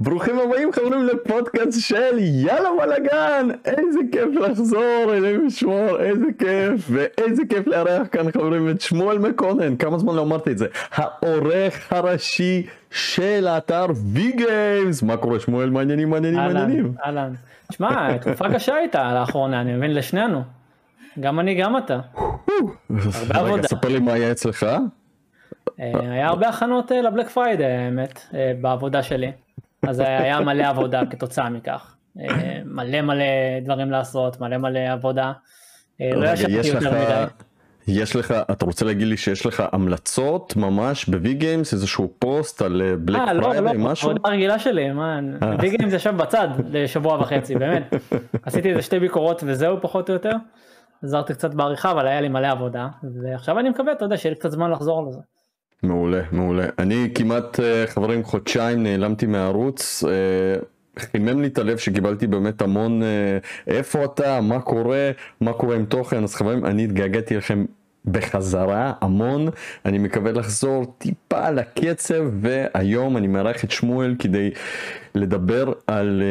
ברוכים הבאים חברים לפודקאסט של יאללה בלאגן איזה כיף לחזור אלוהים ישמור איזה כיף ואיזה כיף לארח כאן חברים את שמואל מקונן כמה זמן לא אמרתי את זה העורך הראשי של האתר וי גיימס מה קורה שמואל מעניינים מעניינים מעניינים. אהלן, תשמע תקופה קשה הייתה לאחרונה אני מבין לשנינו גם אני גם אתה. הרבה עבודה. ספר לי מה היה אצלך. אה, היה הרבה הכנות אה, ל Black Friday האמת אה, בעבודה שלי. אז היה מלא עבודה כתוצאה מכך. אה, מלא מלא דברים לעשות, מלא מלא עבודה. אה, לא ישבתי יותר מדי. יש לך, אתה רוצה להגיד לי שיש לך המלצות ממש ב V Games, איזשהו פוסט על Black Friday, לא, לא, משהו? עבודה רגילה שלי, מה, V Games ישב בצד לשבוע וחצי, באמת. עשיתי איזה שתי ביקורות וזהו פחות או יותר. עזרתי קצת בעריכה, אבל היה לי מלא עבודה, ועכשיו אני מקווה, אתה יודע, שיהיה לי קצת זמן לחזור לזה. מעולה מעולה. אני כמעט אה, חברים חודשיים נעלמתי מהערוץ. אה, חימם לי את הלב שקיבלתי באמת המון אה, איפה אתה? מה קורה? מה קורה עם תוכן? אז חברים אני התגעגעתי לכם בחזרה המון. אני מקווה לחזור טיפה לקצב והיום אני מארח את שמואל כדי לדבר על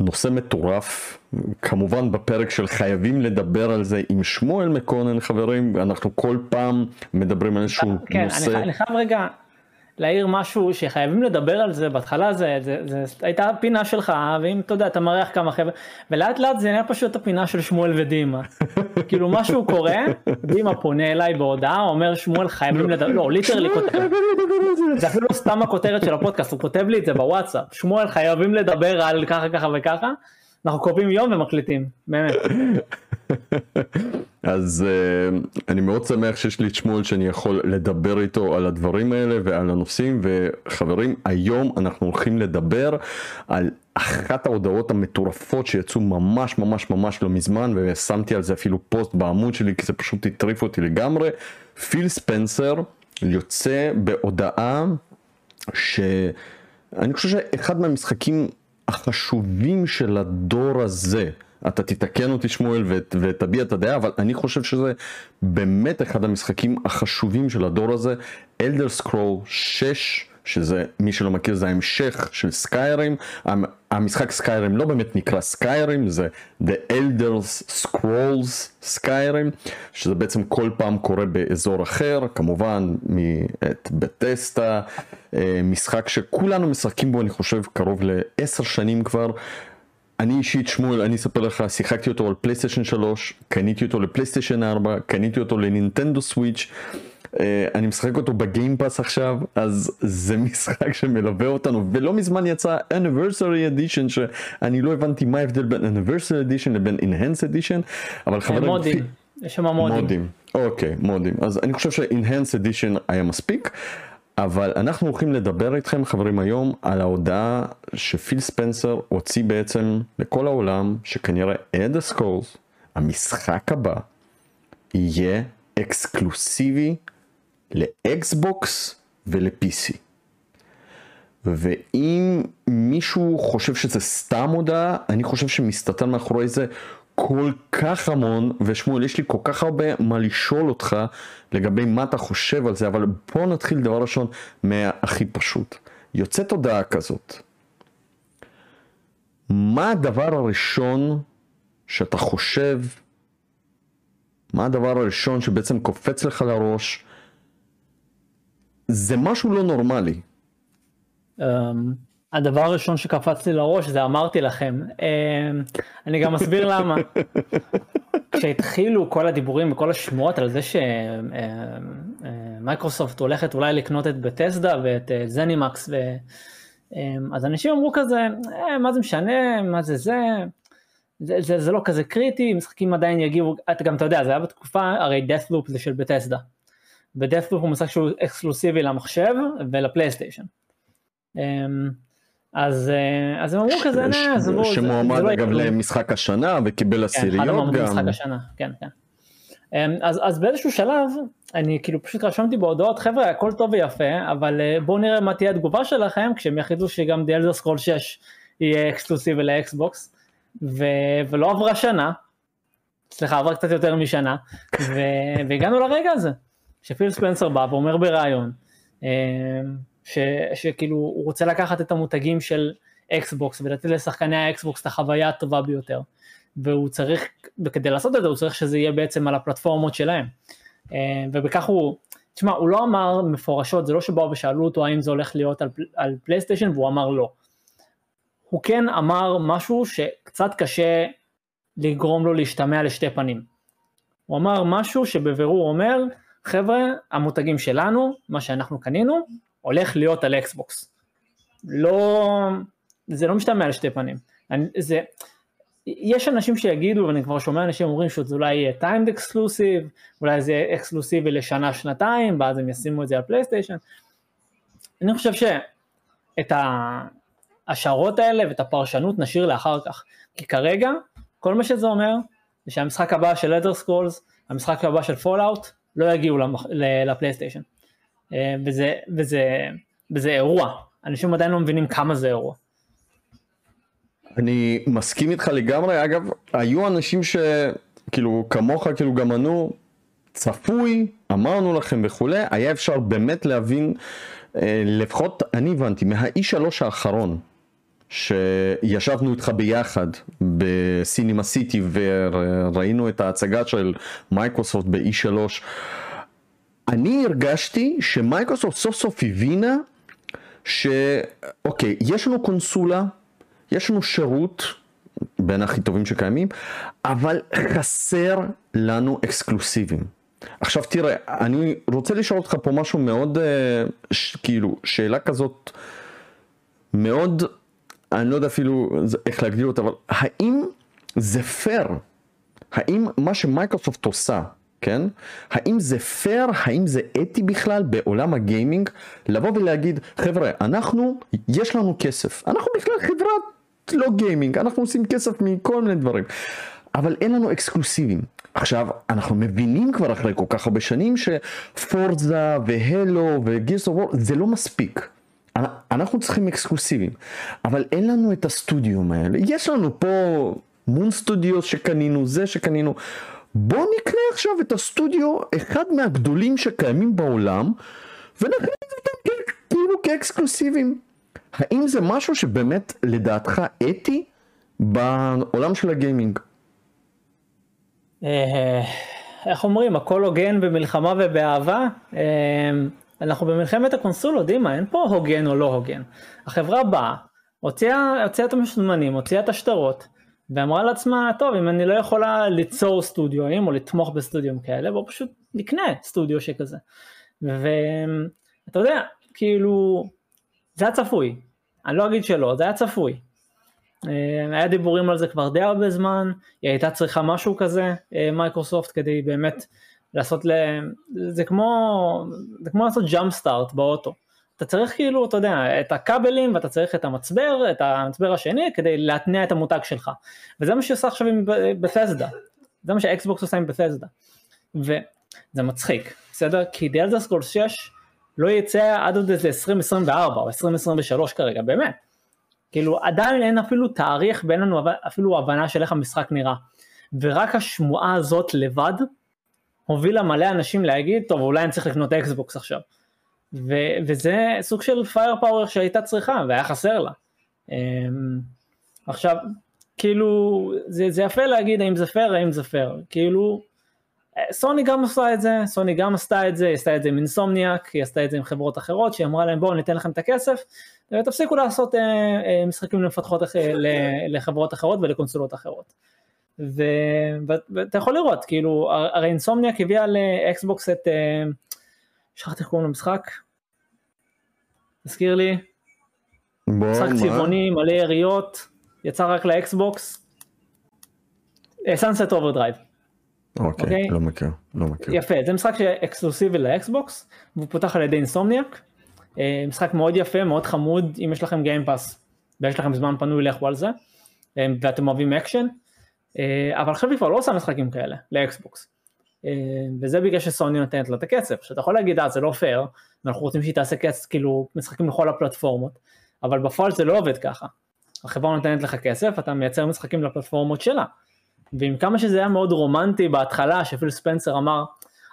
נושא מטורף, כמובן בפרק של חייבים לדבר על זה עם שמואל מקונן חברים, אנחנו כל פעם מדברים על איזשהו כן, נושא. אני, אני חייב רגע להעיר משהו שחייבים לדבר על זה בהתחלה זה, זה, זה, זה הייתה פינה שלך ואם אתה יודע אתה מארח כמה חבר'ה ולאט לאט זה נהיה פשוט הפינה של שמואל ודימה. כאילו משהו קורה דימה פונה אליי בהודעה אומר שמואל חייבים לדבר. לא ליטרלי כותב. זה אפילו לא סתם הכותרת של הפודקאסט הוא כותב לי את זה בוואטסאפ. שמואל חייבים לדבר על ככה ככה וככה אנחנו קובעים יום ומקליטים באמת. אז uh, אני מאוד שמח שיש לי את שמואל שאני יכול לדבר איתו על הדברים האלה ועל הנושאים וחברים היום אנחנו הולכים לדבר על אחת ההודעות המטורפות שיצאו ממש ממש ממש לא מזמן ושמתי על זה אפילו פוסט בעמוד שלי כי זה פשוט הטריף אותי לגמרי פיל ספנסר יוצא בהודעה שאני חושב שאחד מהמשחקים החשובים של הדור הזה. אתה תתקן אותי שמואל ותביע את הדעה, אבל אני חושב שזה באמת אחד המשחקים החשובים של הדור הזה, אלדר סקרול 6, שזה מי שלא מכיר זה ההמשך של סקיירים, המשחק סקיירים לא באמת נקרא סקיירים, זה The Elder Scrolls סקיירים, שזה בעצם כל פעם קורה באזור אחר, כמובן בטסטה, אה, משחק שכולנו משחקים בו אני חושב קרוב לעשר שנים כבר. אני אישית שמואל, אני אספר לך, שיחקתי אותו על פלייסטיישן 3, קניתי אותו לפלייסטיישן 4, קניתי אותו לנינטנדו סוויץ', אני משחק אותו בגיימפאס עכשיו, אז זה משחק שמלווה אותנו, ולא מזמן יצא anniversary edition, שאני לא הבנתי מה ההבדל בין anniversary edition לבין enhanced edition, אבל חברים... מודים, יש שם מודים. מודים, אוקיי, מודים. אז אני חושב ש-enhanced edition היה מספיק. אבל אנחנו הולכים לדבר איתכם חברים היום על ההודעה שפיל ספנסר הוציא בעצם לכל העולם שכנראה אד הסקולס, המשחק הבא, יהיה אקסקלוסיבי לאקסבוקס ול-PC. ואם מישהו חושב שזה סתם הודעה, אני חושב שמסתתר מאחורי זה כל כך המון, ושמואל, יש לי כל כך הרבה מה לשאול אותך לגבי מה אתה חושב על זה, אבל בוא נתחיל דבר ראשון מהכי פשוט. יוצאת הודעה כזאת. מה הדבר הראשון שאתה חושב, מה הדבר הראשון שבעצם קופץ לך לראש? זה משהו לא נורמלי. Um... הדבר הראשון שקפץ לי לראש זה אמרתי לכם, אמ, אני גם מסביר למה. כשהתחילו כל הדיבורים וכל השמועות על זה שמייקרוסופט אמ, אמ, הולכת אולי לקנות את בטסדה ואת אה, זנימקס, ו... אז אנשים אמרו כזה, אה, מה זה משנה, מה זה זה, זה, זה, זה לא כזה קריטי, משחקים עדיין יגיעו, אתה גם אתה יודע, זה היה בתקופה, הרי deathloop זה של בטסדה. ו-deathloop הוא משחק שהוא אקסקלוסיבי למחשב ולפלייסטיישן. אז, אה, אז הם אמרו כזה, נה, עזבו, שמועמד לא אגב למשחק השנה וקיבל עשיריות גם. כן, אחד משחק השנה, כן, כן. אמ, אז, אז באיזשהו שלב, אני כאילו פשוט רשמתי בהודעות, חבר'ה, הכל טוב ויפה, אבל אה, בואו נראה מה תהיה התגובה שלכם, כשהם יחליטו שגם The Elder Scroll 6 יהיה אקסקלוסיבי לאקסבוקס, ו, ולא עברה שנה, סליחה, עברה קצת יותר משנה, ו, והגענו לרגע הזה, שפיל ספנסר בא ואומר בריאיון, ש, שכאילו הוא רוצה לקחת את המותגים של אקסבוקס ולתת לשחקני האקסבוקס את החוויה הטובה ביותר. והוא צריך, וכדי לעשות את זה הוא צריך שזה יהיה בעצם על הפלטפורמות שלהם. אה, ובכך הוא, תשמע, הוא לא אמר מפורשות, זה לא שבאו ושאלו אותו האם זה הולך להיות על, על פלייסטיישן והוא אמר לא. הוא כן אמר משהו שקצת קשה לגרום לו להשתמע לשתי פנים. הוא אמר משהו שבבירור אומר, חבר'ה, המותגים שלנו, מה שאנחנו קנינו, הולך להיות על אקסבוקס. לא, זה לא משתמע לשתי פנים. אני, זה, יש אנשים שיגידו, ואני כבר שומע אנשים אומרים שזה אולי יהיה timed exclusive, אולי זה יהיה אקסקלוסיבי לשנה שנתיים, ואז הם ישימו את זה על פלייסטיישן. אני חושב שאת ההשערות האלה ואת הפרשנות נשאיר לאחר כך, כי כרגע כל מה שזה אומר זה שהמשחק הבא של Elder Scrolls, המשחק הבא של Fallout, לא יגיעו למח... לפלייסטיישן. אה, וזה, וזה, וזה אירוע, אנשים עדיין לא מבינים כמה זה אירוע. אני מסכים איתך לגמרי, אגב, היו אנשים שכאילו כמוך כאילו גם ענו, צפוי, אמרנו לכם וכולי, היה אפשר באמת להבין, אה, לפחות אני הבנתי, מהאי שלוש האחרון, שישבנו איתך ביחד בסינימה סיטי וראינו את ההצגה של מייקרוסופט ב-E3, אני הרגשתי שמייקרוסופט סוף סוף הבינה שאוקיי, יש לנו קונסולה יש לנו שירות בין הכי טובים שקיימים, אבל חסר לנו אקסקלוסיבים. עכשיו תראה, אני רוצה לשאול אותך פה משהו מאוד, אה, ש, כאילו, שאלה כזאת מאוד, אני לא יודע אפילו איך להגדיר אותה, אבל האם זה פייר? האם מה שמייקרוסופט עושה, כן? האם זה פייר, האם זה אתי בכלל בעולם הגיימינג, לבוא ולהגיד, חבר'ה, אנחנו, יש לנו כסף, אנחנו בכלל חברת לא גיימינג, אנחנו עושים כסף מכל מיני דברים. אבל אין לנו אקסקלוסיבים. עכשיו, אנחנו מבינים כבר אחרי כל כך הרבה שנים שפורזה והלו וגירס אוף זה לא מספיק. אנחנו צריכים אקסקלוסיבים, אבל אין לנו את הסטודיום האלה. יש לנו פה מון סטודיו שקנינו, זה שקנינו. בוא נקנה עכשיו את הסטודיו, אחד מהגדולים שקיימים בעולם, ונכניס אותם כאילו כאקסקלוסיבים. האם זה משהו שבאמת לדעתך אתי בעולם של הגיימינג? אה, איך אומרים, הכל הוגן במלחמה ובאהבה? אנחנו במלחמת הקונסולות, דימה, אין פה הוגן או לא הוגן. החברה באה, הוציאה, הוציאה את המשמנים, הוציאה את השטרות, ואמרה לעצמה, טוב, אם אני לא יכולה ליצור סטודיו או לתמוך בסטודיו כאלה, בוא פשוט נקנה סטודיו שכזה. ואתה יודע, כאילו, זה היה צפוי, אני לא אגיד שלא, זה היה צפוי. אה, היה דיבורים על זה כבר די הרבה זמן, היא הייתה צריכה משהו כזה, אה, מייקרוסופט, כדי באמת לעשות, ל... זה כמו, זה כמו לעשות jump start באוטו. אתה צריך כאילו, אתה יודע, את הכבלים ואתה צריך את המצבר, את המצבר השני, כדי להתניע את המותג שלך. וזה מה שעושה עכשיו עם בת'סדה. זה מה שהאקסבוקס עושה עם בת'סדה. וזה מצחיק, בסדר? כי The Elder Scrolls 6 לא יצא עד עוד איזה 2024 או 2023 כרגע, באמת. כאילו עדיין אין אפילו תאריך ואין לנו אפילו הבנה של איך המשחק נראה. ורק השמועה הזאת לבד הובילה מלא אנשים להגיד, טוב אולי אני צריך לקנות אקסבוקס עכשיו. ו- וזה סוג של fire power שהייתה צריכה והיה חסר לה. Um, עכשיו, כאילו, זה, זה יפה להגיד האם זה פייר, האם זה פייר. כאילו, סוני גם עושה את זה, סוני גם עשתה את זה, היא עשתה את זה עם אינסומניאק, היא עשתה את זה עם חברות אחרות, שהיא אמרה להם בואו ניתן לכם את הכסף, ותפסיקו לעשות אה, אה, משחקים למפתחות אה, לחברות אחרות ולקונסולות אחרות. ו, ואתה יכול לראות, כאילו, הרי אינסומניאק הביאה לאקסבוקס את, אה, שכחתי איך קוראים למשחק, תזכיר לי, משחק צבעוני, מלא יריות, יצא רק לאקסבוקס, Sunset Overdrive. אוקיי? לא מכיר, לא מכיר. יפה, זה משחק אקסקלוסיבי לאקסבוקס, והוא פותח על ידי אינסומניאק. אה, משחק מאוד יפה, מאוד חמוד, אם יש לכם Game Pass ויש לכם זמן פנוי לכו על זה, אה, ואתם אוהבים אקשן. אה, אבל עכשיו היא כבר לא עושה משחקים כאלה לאקסבוקס. וזה בגלל שסוני נותנת לה את הכסף, שאתה יכול להגיד, אה זה לא פייר, ואנחנו רוצים שהיא תעשה כסף, כאילו משחקים לכל הפלטפורמות, אבל בפועל זה לא עובד ככה. החברה נותנת לך כסף, אתה מייצר משחקים לפלטפורמות שלה. ועם כמה שזה היה מאוד רומנטי בהתחלה, שפיל ספנסר אמר,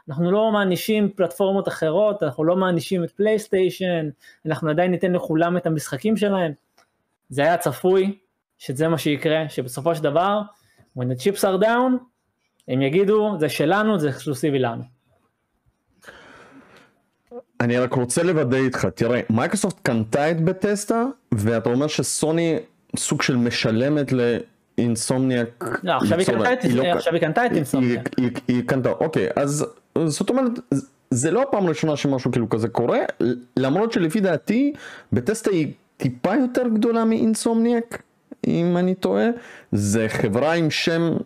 אנחנו לא מענישים פלטפורמות אחרות, אנחנו לא מענישים את פלייסטיישן, אנחנו עדיין ניתן לכולם את המשחקים שלהם. זה היה צפוי שזה מה שיקרה, שבסופו של דבר, when the chips are down, הם יגידו, זה שלנו, זה אקסקלוסיבי לנו. אני רק רוצה לוודא איתך, תראה, מייקרוסופט קנתה את בת'סדה, ואתה אומר שסוני סוג של משלמת לאינסומניאק. לא, עכשיו היא קנתה את, לא, עכשיו היא קנתה את אינסומניאק. היא, היא, היא קנתה, אוקיי, אז זאת אומרת, זה לא הפעם הראשונה שמשהו כאילו כזה קורה, למרות שלפי דעתי, בת'סדה היא טיפה יותר גדולה מאינסומניאק, אם אני טועה, זה חברה עם שם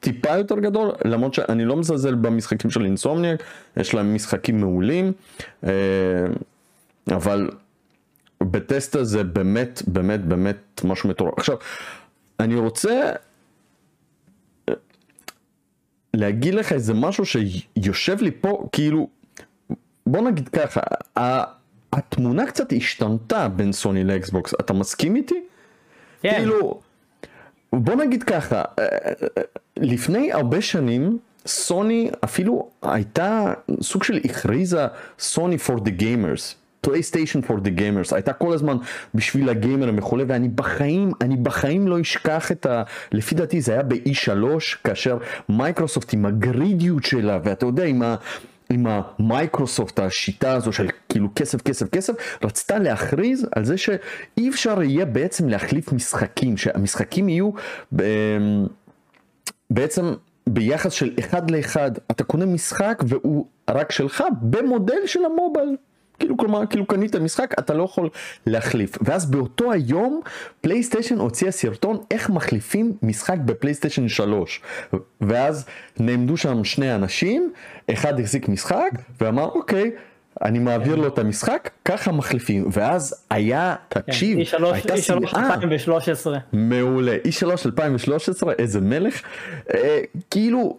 טיפה יותר גדול, למרות שאני לא מזלזל במשחקים של אינסומניאק, יש להם משחקים מעולים, אה, אבל בטסטה זה באמת באמת באמת משהו מטורף. עכשיו, אני רוצה אה, להגיד לך איזה משהו שיושב לי פה, כאילו, בוא נגיד ככה, התמונה קצת השתנתה בין סוני לאקסבוקס, אתה מסכים איתי? כן. כאילו, בוא נגיד ככה, אה, אה, לפני הרבה שנים סוני אפילו הייתה סוג של הכריזה סוני for the gamers. פלייסטיישן for the gamers הייתה כל הזמן בשביל הגיימרים וכולי ואני בחיים אני בחיים לא אשכח את ה... לפי דעתי זה היה ב-E3 כאשר מייקרוסופט עם הגרידיות שלה ואתה יודע עם ה... עם המייקרוסופט, השיטה הזו של כאילו כסף, כסף, כסף, רצתה להכריז על זה שאי אפשר יהיה בעצם להחליף משחקים, שהמשחקים יהיו בעצם ביחס של אחד לאחד, אתה קונה משחק והוא רק שלך במודל של המובייל. כאילו כלומר כאילו קנית משחק אתה לא יכול להחליף. ואז באותו היום פלייסטיישן הוציאה סרטון איך מחליפים משחק בפלייסטיישן 3 ואז נעמדו שם שני אנשים אחד החזיק משחק ואמר אוקיי אני מעביר לו את המשחק, ככה מחליפים, ואז היה, תקשיב, כן, הייתה שנאה, מעולה, E3 2013, איזה מלך, אה, כאילו,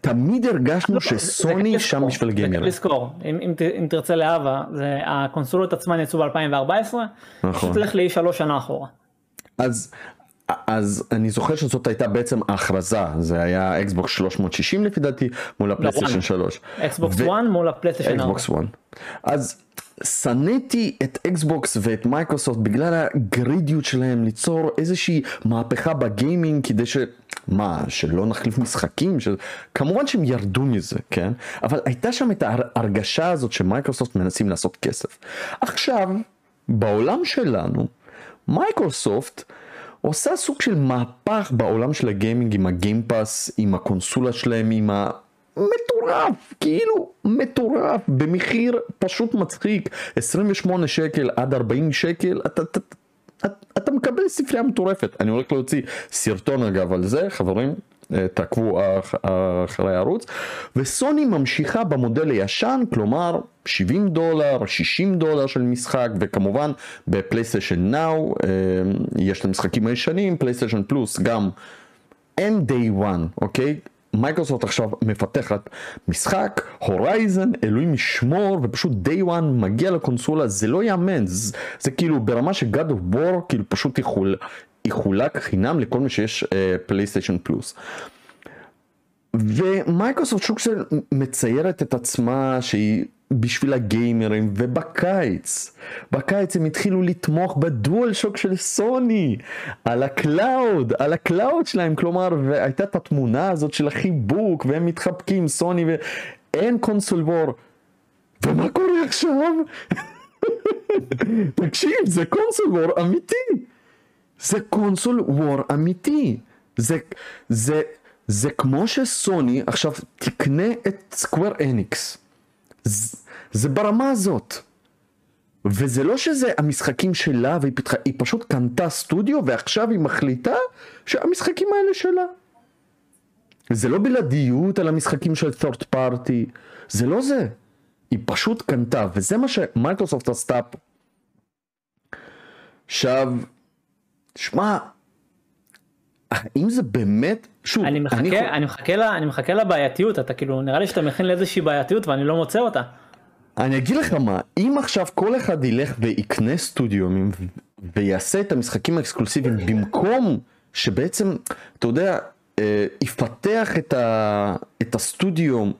תמיד הרגשנו לא, שסוני שם בשביל גיימרים. צריך לזכור, אם, תרצה להבה, הקונסולות עצמן יצאו ב-2014, נכון. פשוט לך ל-3 שנה אחורה. אז, אז אני זוכר שזאת הייתה בעצם ההכרזה, זה היה אקסבוקס 360 לפי דעתי מול הפלייסטיישן 3. אקסבוקס 1 מול הפלייסטיישן 4. אקסבוקס 1. אז שנאתי את אקסבוקס ואת מייקרוסופט בגלל הגרידיות שלהם ליצור איזושהי מהפכה בגיימינג כדי ש... מה, שלא נחליף משחקים? ש... כמובן שהם ירדו מזה, כן? אבל הייתה שם את ההרגשה הזאת שמייקרוסופט מנסים לעשות כסף. עכשיו, בעולם שלנו, מייקרוסופט עושה סוג של מהפך בעולם של הגיימינג עם ה Game Pass, עם הקונסולה שלהם, עם ה... מטורף, כאילו מטורף, במחיר פשוט מצחיק, 28 שקל עד 40 שקל, אתה, אתה, אתה, אתה מקבל ספרייה מטורפת, אני הולך להוציא סרטון אגב על זה, חברים, אה, תעקבו אחרי הערוץ, וסוני ממשיכה במודל הישן, כלומר 70 דולר, 60 דולר של משחק, וכמובן ב PlayStation Now, אה, יש את המשחקים הישנים, PlayStation Plus גם אין day one, אוקיי? מייקרוסופט עכשיו מפתחת משחק, Horizon, אלוהים ישמור, ופשוט day one מגיע לקונסולה, זה לא יאמן, זה, זה כאילו ברמה God of War, כאילו פשוט יחול, יחולק חינם לכל מי שיש PlayStation uh, Plus. ומייקרוסופט שוק של מציירת את עצמה שהיא בשביל הגיימרים ובקיץ, בקיץ הם התחילו לתמוך ב DualShock של סוני על ה cloud, על ה cloud שלהם, כלומר והייתה את התמונה הזאת של החיבוק והם מתחבקים סוני ואין console war. ומה קורה עכשיו? תקשיב זה console war אמיתי. זה console war אמיתי. זה זה זה כמו שסוני עכשיו תקנה את Square Enix זה, ברמה הזאת. וזה לא שזה המשחקים שלה והיא פתחה, היא פשוט קנתה סטודיו ועכשיו היא מחליטה שהמשחקים האלה שלה. זה לא בלעדיות על המשחקים של third party, זה לא זה. היא פשוט קנתה, וזה מה שמייקרוסופט עשתה פה. עכשיו, שמע, האם זה באמת, שוב, אני מחכה, אני... אני, מחכה לה, אני מחכה לבעייתיות, אתה כאילו, נראה לי שאתה מכין לאיזושהי בעייתיות ואני לא מוצא אותה. אני אגיד לך מה, אם עכשיו כל אחד ילך ויקנה סטודיומים ויעשה את המשחקים האקסקלוסיביים במקום שבעצם, אתה יודע, אה, יפתח את, ה, את הסטודיו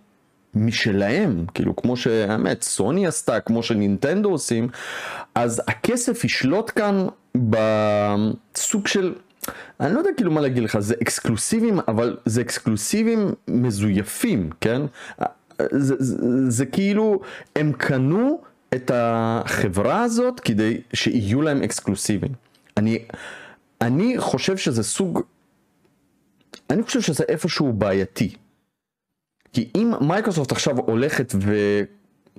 משלהם, כאילו כמו שהאמת סוני עשתה, כמו שנינטנדו עושים, אז הכסף ישלוט כאן בסוג של, אני לא יודע כאילו מה להגיד לך, זה אקסקלוסיבים, אבל זה אקסקלוסיבים מזויפים, כן? זה, זה, זה כאילו, הם קנו את החברה הזאת כדי שיהיו להם אקסקלוסיבים. אני, אני חושב שזה סוג, אני חושב שזה איפשהו בעייתי. כי אם מייקרוסופט עכשיו הולכת ו...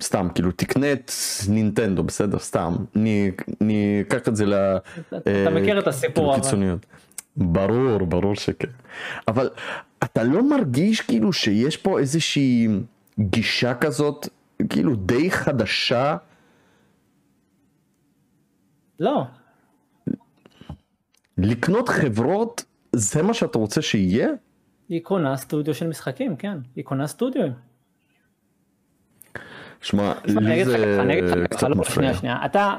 סתם, כאילו תקנה את נינטנדו, בסדר, סתם, אני אקח את זה ל... אתה אה, מכיר את הסיפור כאילו קיצוניות. ברור, ברור שכן. אבל אתה לא מרגיש כאילו שיש פה איזושהי גישה כזאת, כאילו די חדשה? לא. לקנות חברות, זה מה שאתה רוצה שיהיה? היא קונה סטודיו של משחקים, כן, היא קונה סטודיו. שמע, לי זה קצת מפריע. אתה,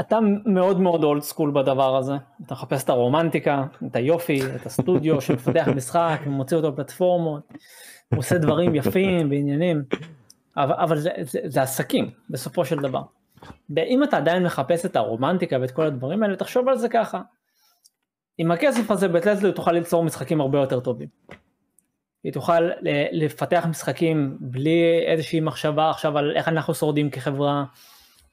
אתה מאוד מאוד אולד סקול בדבר הזה, אתה מחפש את הרומנטיקה, את היופי, את הסטודיו שמפתח משחק ומוציא אותו לפלטפורמות, עושה דברים יפים ועניינים, אבל, אבל זה, זה, זה עסקים בסופו של דבר. ואם אתה עדיין מחפש את הרומנטיקה ואת כל הדברים האלה, תחשוב על זה ככה. עם הכסף הזה בטלסלו תוכל ליצור משחקים הרבה יותר טובים. היא תוכל לפתח משחקים בלי איזושהי מחשבה עכשיו על איך אנחנו שורדים כחברה,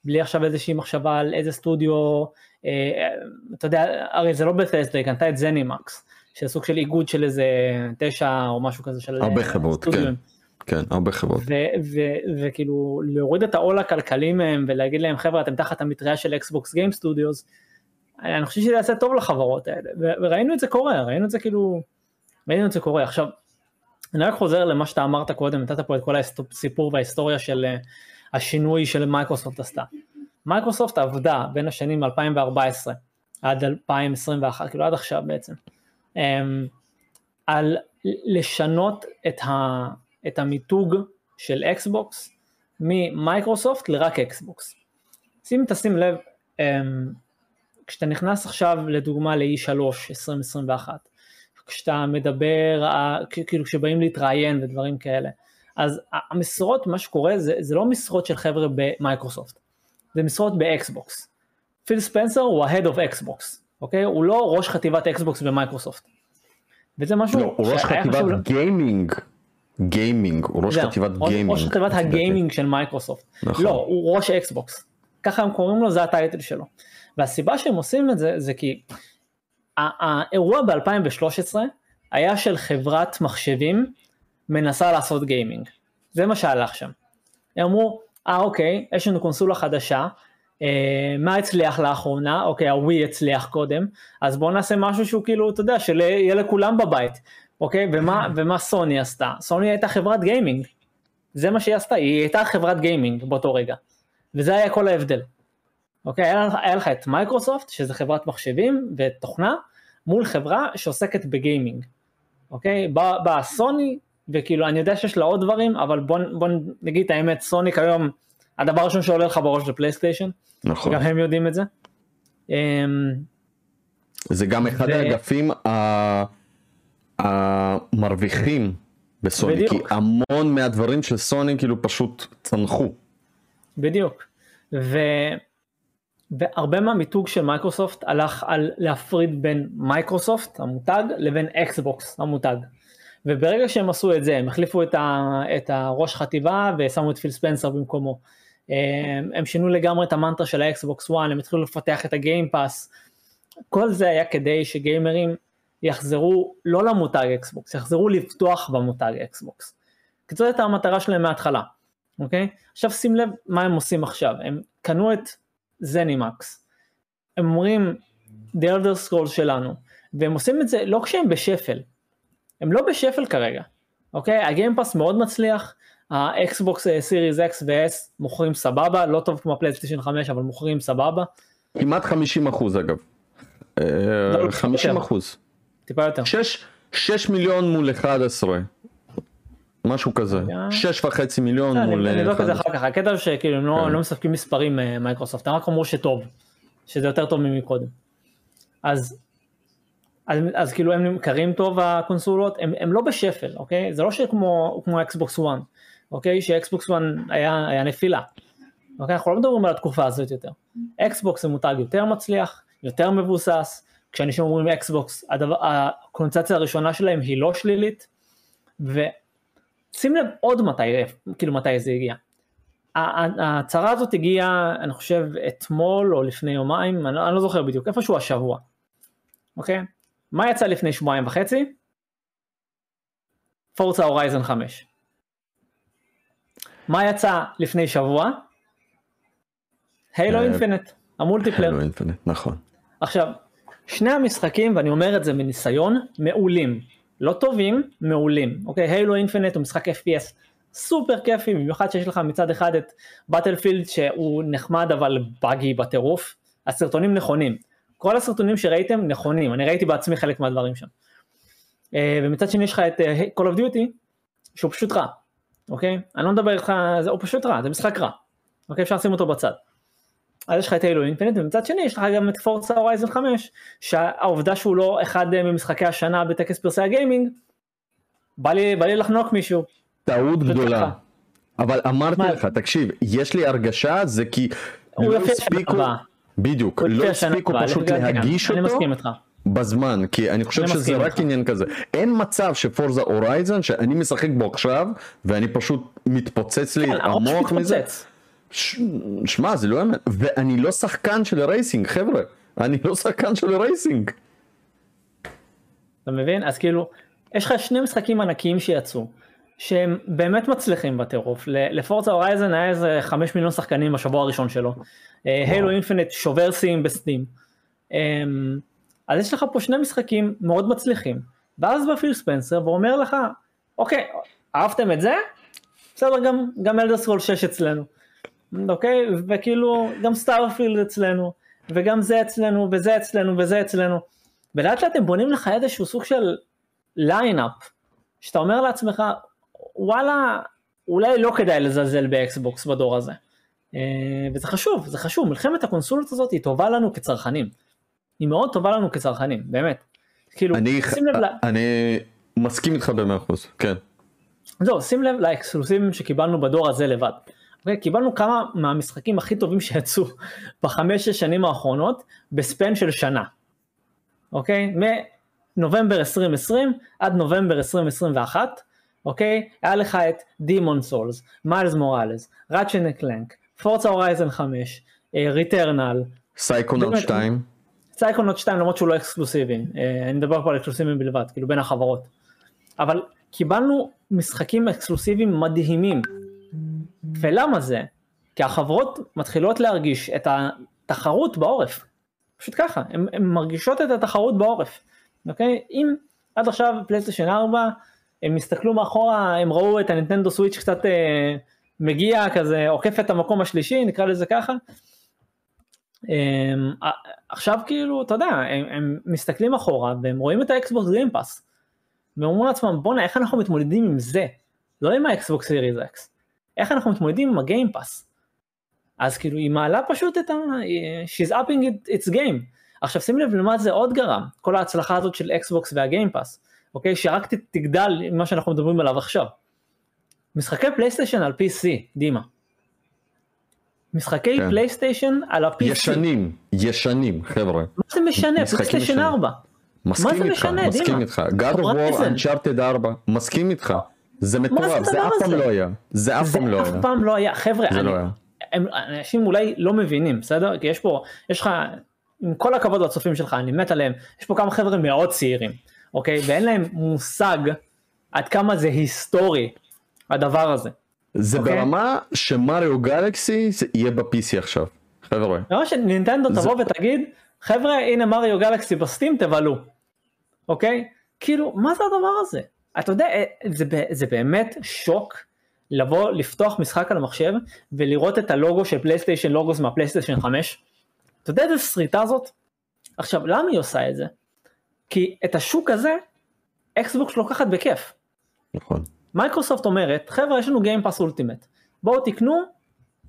בלי עכשיו איזושהי מחשבה על איזה סטודיו, אה, אתה יודע, הרי זה לא בטלסלו, היא קנתה את זנימקס, שזה סוג של איגוד של איזה תשע או משהו כזה של הרבה חברות, כן. כן, הרבה חברות. וכאילו להוריד את העול הכלכלי מהם ולהגיד להם חבר'ה אתם תחת המטריה של Xbox Game Studios, אני חושב שזה יעשה טוב לחברות האלה, וראינו את זה קורה, ראינו את זה כאילו, ראינו את זה קורה. עכשיו, אני רק חוזר למה שאתה אמרת קודם, נתת פה את כל הסיפור וההיסטוריה של אה, השינוי של מייקרוסופט עשתה. מייקרוסופט עבדה בין השנים 2014 עד 2021, כאילו עד עכשיו בעצם, אמ, על לשנות את, ה, את המיתוג של אקסבוקס ממייקרוסופט לרק אקסבוקס. שים תשים לב, אמ, כשאתה נכנס עכשיו לדוגמה ל-E3 2021, כשאתה מדבר, כאילו כשבאים להתראיין ודברים כאלה, אז המשרות, מה שקורה זה, זה לא משרות של חבר'ה במייקרוסופט, זה משרות באקסבוקס. פיל ספנסר הוא ה-Head of Xbox, אוקיי? הוא לא ראש חטיבת אקסבוקס במייקרוסופט. וזה משהו... לא, הוא ראש חטיבת גיימינג. גיימינג, הוא ראש חטיבת גיימינג. ראש חטיבת הגיימינג של מייקרוסופט. נכון. לא, הוא ראש אקסבוקס. ככה הם קוראים לו, זה ה title שלו. והסיבה שהם עושים את זה, זה כי האירוע ב-2013 היה של חברת מחשבים מנסה לעשות גיימינג. זה מה שהלך שם. הם אמרו, אה אוקיי, יש לנו קונסולה חדשה, אה, מה הצליח לאחרונה? אוקיי, הווי הצליח קודם, אז בואו נעשה משהו שהוא כאילו, אתה יודע, שיהיה לכולם בבית. אוקיי, ומה, ומה סוני עשתה? סוני הייתה חברת גיימינג. זה מה שהיא עשתה, היא הייתה חברת גיימינג באותו רגע. וזה היה כל ההבדל. אוקיי, היה, היה לך את מייקרוסופט, שזה חברת מחשבים ותוכנה, מול חברה שעוסקת בגיימינג. אוקיי, באה בא סוני, וכאילו אני יודע שיש לה עוד דברים, אבל בוא, בוא נגיד את האמת, סוני כיום, הדבר הראשון שעולה לך בראש זה פלייסטיישן. נכון. גם הם יודעים את זה. אמ, זה גם אחד ו... האגפים המרוויחים בסוני, בדיוק. כי המון מהדברים של סוני כאילו פשוט צנחו. בדיוק. ו... והרבה מהמיתוג של מייקרוסופט הלך על להפריד בין מייקרוסופט המותג לבין אקסבוקס המותג. וברגע שהם עשו את זה הם החליפו את, ה, את הראש חטיבה ושמו את פיל ספנסר במקומו. הם, הם שינו לגמרי את המנטרה של האקסבוקס 1, הם התחילו לפתח את ה Game Pass. כל זה היה כדי שגיימרים יחזרו לא למותג אקסבוקס, יחזרו לבטוח במותג אקסבוקס. כי זאת הייתה המטרה שלהם מההתחלה, אוקיי? עכשיו שים לב מה הם עושים עכשיו, הם קנו את ZeniMax. הם אומרים The Elder Scrolls שלנו, והם עושים את זה לא כשהם בשפל, הם לא בשפל כרגע, אוקיי? ה Game Pass מאוד מצליח, ה Xbox Series X ו-S מוכרים סבבה, לא טוב כמו הפלייסטיישן 5 אבל מוכרים סבבה. כמעט 50 אחוז אגב. 50 אה, אחוז. טיפה יותר. 6, 6 מיליון מול 11. משהו כזה, כן. שש וחצי מיליון מול... אני אבדוק את זה אחר כך, הקטע שכאילו הם לא, כן. לא מספקים מספרים אה, מייקרוסופט, הם רק אמרו שטוב, שזה יותר טוב ממקודם. אז אז, כאילו הם נמכרים טוב הקונסולות, הם, הם לא בשפל, אוקיי? זה לא שכמו כמו אקסבוקס 1, אוקיי? שאקסבוקס 1 היה, היה נפילה. אוקיי? אנחנו לא מדברים על התקופה הזאת יותר. אקסבוקס זה מותג יותר מצליח, יותר מבוסס, כשאנשים אומרים אקסבוקס, הדבר, הקונוטציה הראשונה שלהם היא לא שלילית, ושים לב עוד מתי, כאילו מתי זה הגיע. ההצהרה הזאת הגיעה, אני חושב, אתמול או לפני יומיים, אני, לא, אני לא זוכר בדיוק, איפשהו השבוע, אוקיי? מה יצא לפני שבועיים וחצי? פורצה הורייזן 5. מה יצא לפני שבוע? הילו אינפינט, המולטיפלר. הילו אינפינט, נכון. עכשיו, שני המשחקים, ואני אומר את זה מניסיון, מעולים. לא טובים, מעולים. אוקיי, הילו אינפינט הוא משחק FPS סופר כיפי, במיוחד שיש לך מצד אחד את באטלפילד שהוא נחמד אבל באגי בטירוף. הסרטונים נכונים. כל הסרטונים שראיתם נכונים, אני ראיתי בעצמי חלק מהדברים שם. אה, ומצד שני יש לך את אה, Call of Duty, שהוא פשוט רע, אוקיי? אני לא מדבר איתך, הוא פשוט רע, זה משחק רע. אוקיי, אפשר לשים אותו בצד. אז יש לך את הילו אינפינט ומצד שני יש לך גם את פורסה הורייזן 5 שהעובדה שהוא לא אחד ממשחקי השנה בטקס פרסי הגיימינג בא לי, בא לי לחנוק מישהו. טעות גדולה. אבל אמרתי מה? לך תקשיב יש לי הרגשה זה כי לא הספיקו בדיוק לא הספיקו פשוט להגיש אותו. בזמן כי אני חושב שזה רק עניין כזה אין מצב שפורזה הורייזן שאני משחק בו עכשיו ואני פשוט מתפוצץ לי כן, המוח מזה. שמע זה לא יאמן. ואני לא שחקן של racing חבר'ה. אני לא שחקן של racing. אתה מבין? אז כאילו יש לך שני משחקים ענקיים שיצאו שהם באמת מצליחים בטירוף. לפורזה הורייזן היה איזה 5 מיליון שחקנים בשבוע הראשון שלו. הילו אינפיניט שובר שיאים ב-Steam. אמ, אז יש לך פה שני משחקים מאוד מצליחים. ואז בא פיל ספנסר ואומר לך אוקיי אהבתם את זה? בסדר גם אלדר סקרולס 6 אצלנו אוקיי? וכאילו גם סטארפילד אצלנו, וגם זה אצלנו, וזה אצלנו, וזה אצלנו. ולאט לאט הם בונים לך איזשהו סוג של lineup, שאתה אומר לעצמך, וואלה, אולי לא כדאי לזלזל באקסבוקס בדור הזה. אה, וזה חשוב, זה חשוב, מלחמת הקונסולות הזאת היא טובה לנו כצרכנים. היא מאוד טובה לנו כצרכנים, באמת. כאילו, אני, שים לב ל... אני מסכים איתך במאה אחוז, כן. זהו, שים לב ל-exclusives שקיבלנו בדור הזה לבד. קיבלנו כמה מהמשחקים הכי טובים שיצאו בחמש-שש שנים האחרונות ב-span של שנה. אוקיי? מנובמבר 2020 עד נובמבר 2021, אוקיי? היה לך את דימון'ס סולס, מיילס מוראלס, ראצ'ן קלנק, פורזה הורייזן 5, ריטרנל. סייקונאוטס 2. סייקונאוטס 2 למרות שהוא לא אקסקלוסיבי, אה, אני מדבר פה על exclusives בלבד, כאילו בין החברות. אבל קיבלנו משחקים אקסקלוסיביים מדהימים ולמה זה? כי החברות מתחילות להרגיש את התחרות בעורף. פשוט ככה, הן מרגישות את התחרות בעורף. אוקיי? אם עד עכשיו פלייסטיישן 4, הם הסתכלו מאחורה, הם ראו את הנינטנדו סוויץ' קצת אה, מגיע כזה, עוקף את המקום השלישי, נקרא לזה ככה. אה, עכשיו כאילו, אתה יודע, הם, הם מסתכלים אחורה והם רואים את האקסבוקס Game Pass. והם אומרים לעצמם, בואנה, איך אנחנו מתמודדים עם זה? לא עם האקסבוקס סיריס אקס. איך אנחנו מתמודדים עם ה-Game Pass. אז כאילו היא מעלה פשוט את ה... she's upping it, its game. עכשיו שים לב למה זה עוד גרם, כל ההצלחה הזאת של אקסבוקס וה-Game Pass, אוקיי? שרק תגדל עם מה שאנחנו מדברים עליו עכשיו. משחקי פלייסטיישן על PC, דימה. משחקי כן. פלייסטיישן על ה-PC. ישנים, ישנים, חבר'ה. מה זה משנה? פלייסטיישן 4. מסכים איתך, מסכים איתך. God of War, Uncharted 4, מסכים איתך. זה מטורף, זה אף פעם לא היה. זה אף פעם לא היה. זה אף פעם לא היה. חבר'ה, לא אנשים אולי לא מבינים, בסדר? כי יש פה, יש לך, עם כל הכבוד לצופים שלך, אני מת עליהם, יש פה כמה חבר'ה מאוד צעירים, אוקיי? ואין להם מושג עד כמה זה היסטורי, הדבר הזה. זה אוקיי? ברמה שמריו גלקסי יהיה ב-PC עכשיו, חבר'ה. ברמה שנינטנדו תבוא ותגיד, חבר'ה הנה מריו גלקסי ב-Steam תבלו, אוקיי? כאילו, מה זה הדבר הזה? אתה יודע, אה, זה, זה באמת שוק לבוא, לפתוח משחק על המחשב ולראות את הלוגו של פלייסטיישן לוגו מהפלייסטיישן 5. אתה יודע איזה שריטה זאת? עכשיו, למה היא עושה את זה? כי את השוק הזה, אקסבוקס לוקחת בכיף. נכון. מייקרוסופט אומרת, חבר'ה, יש לנו Game Pass Ultimate. בואו תקנו,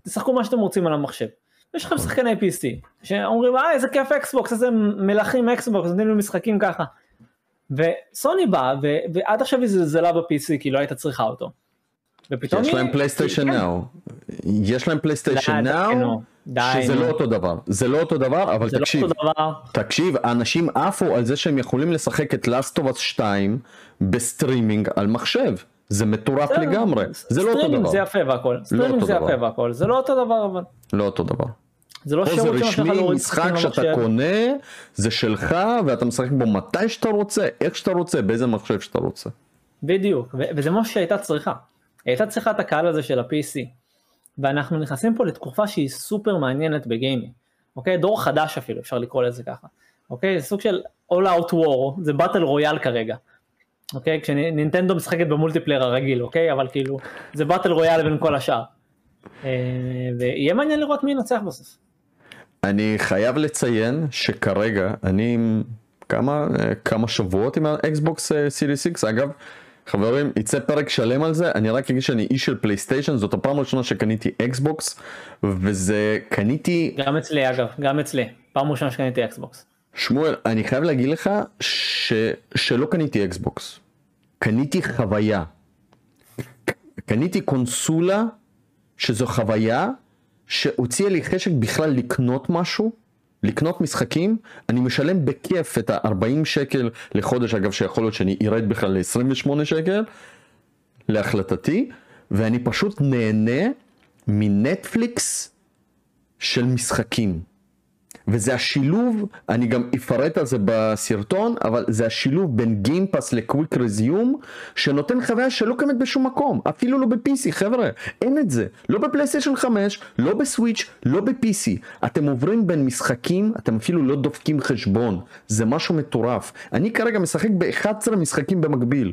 תשחקו מה שאתם רוצים על המחשב. יש לכם נכון. שחקני PC, שאומרים, אה, איזה כיף אקסבוקס, איזה מלכים אקסבוקס, נותנים לי משחקים ככה. וסוני באה, ו- ועד עכשיו היא זלזלה ב-PC כי לא הייתה צריכה אותו. ופתאום יש להם פלייסטיישן כן. נאו. יש להם פלייסטיישן Now, שזה. לא אותו דבר. זה לא אותו דבר, אבל לא תקשיב. תקשיב, אנשים עפו על זה שהם יכולים לשחק את Last of Us 2 ב-streaming על מחשב. זה מטורף לגמרי. זה לא אותו סטרימינג דבר. זה יפה והכל. סטרימינג אותו זה. יפה והכל. זה לא אותו דבר אבל. לא אותו דבר. זה לא שירות שנותן לך רשמי, להוריד משחק שאתה. קונה, זה שלך, ואתה משחק בו מתי שאתה רוצה, איך שאתה רוצה, באיזה מחשב שאתה רוצה. בדיוק, וזה מה שהייתה צריכה. הייתה צריכה את הקהל הזה של ה-PC. ואנחנו נכנסים פה לתקופה שהיא סופר מעניינת ב-gaming. אוקיי? דור חדש אפילו, אפשר לקרוא לזה ככה. אוקיי? זה סוג של All Out War, זה battle royale כרגע. אוקיי? כשנינטנדו משחקת ב-multiplayer הרגיל, אוקיי? אבל כאילו, זה battle royale בין כל השאר. אה, ויהיה מעניין לראות מי ינצח בסוף. אני חייב לציין שכרגע אני עם כמה אה, כמה שבועות עם האקסבוקס סיריס X אגב חברים יצא פרק שלם על זה אני רק אגיד שאני איש של פלייסטיישן זאת הפעם הראשונה שקניתי אקסבוקס וזה קניתי גם אצלי אגב, גם אצלי. פעם ראשונה שקניתי אקסבוקס. שמואל אני חייב להגיד לך ש... שלא קניתי אקסבוקס קניתי חוויה קניתי קונסולה שזו חוויה שהוציאה לי חשק בכלל לקנות משהו, לקנות משחקים, אני משלם בכיף את ה-40 שקל לחודש, אגב שיכול להיות שאני ארד בכלל ל-28 שקל, להחלטתי, ואני פשוט נהנה מנטפליקס של משחקים. וזה השילוב, אני גם אפרט על זה בסרטון, אבל זה השילוב בין גיימפאס לקוויק רזיום, שנותן חוויה שלא קיימת בשום מקום, אפילו לא ב-PC, חבר'ה, אין את זה. לא בפלייסטיישן 5, לא בסוויץ', לא ב-PC. אתם עוברים בין משחקים, אתם אפילו לא דופקים חשבון. זה משהו מטורף. אני כרגע משחק ב-11 משחקים במקביל.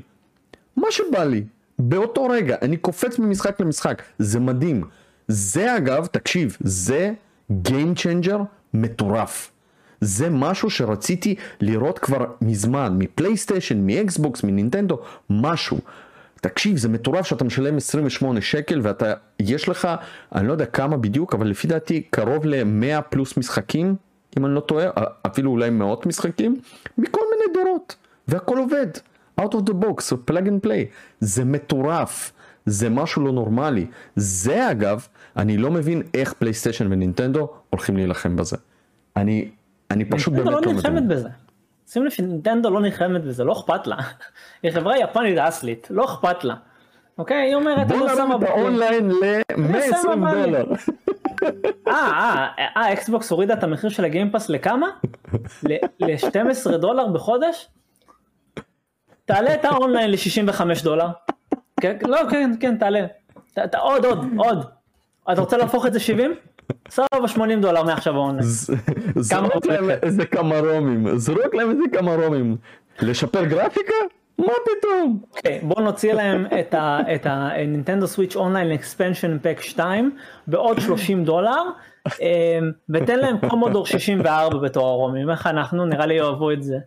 מה שבא לי, באותו רגע, אני קופץ ממשחק למשחק, זה מדהים. זה אגב, תקשיב, זה Game Changer מטורף. זה משהו שרציתי לראות כבר מזמן, מפלייסטיישן, מאקסבוקס, מנינטנדו, משהו. תקשיב, זה מטורף שאתה משלם 28 שקל ואתה, יש לך, אני לא יודע כמה בדיוק, אבל לפי דעתי קרוב ל-100 פלוס משחקים, אם אני לא טועה, אפילו אולי מאות משחקים, מכל מיני דורות, והכל עובד. out of the box, plug and play, זה מטורף, זה משהו לא נורמלי. זה אגב, אני לא מבין איך PlayStation ו Nintendo הולכים להילחם בזה. אני, אני פשוט באמת נינטנדו לא לא מבין. נלחמת בזה. שים לב שנינטנדו לא נלחמת בזה, לא אכפת לה. היא חברה יפנית אסלית, לא אכפת לה. אוקיי? היא אומרת, בוא נרים את. האונליין ל-120 שמה בא לי. דולר. אה, אה, אה, Xbox הורידה את המחיר של ה Game Pass לכמה? ל-12 דולר בחודש? תעלה את האונליין ל-65 דולר. כן, לא, כן, כן, תעלה. עוד, עוד, עוד. אתה רוצה להפוך את זה 70? סבבה, 80 דולר מעכשיו. ז- זרוק להם איזה כמה רומים, זרוק להם איזה כמה רומים. לשפר גרפיקה? מה פתאום? אוקיי, בוא נוציא להם את ה- את ה Nintendo Switch Online Expansion Pack 2 בעוד 30 דולר אמ, ותן להם קומודור 64 בתור הרומים איך אנחנו נראה לי יאהבו את זה.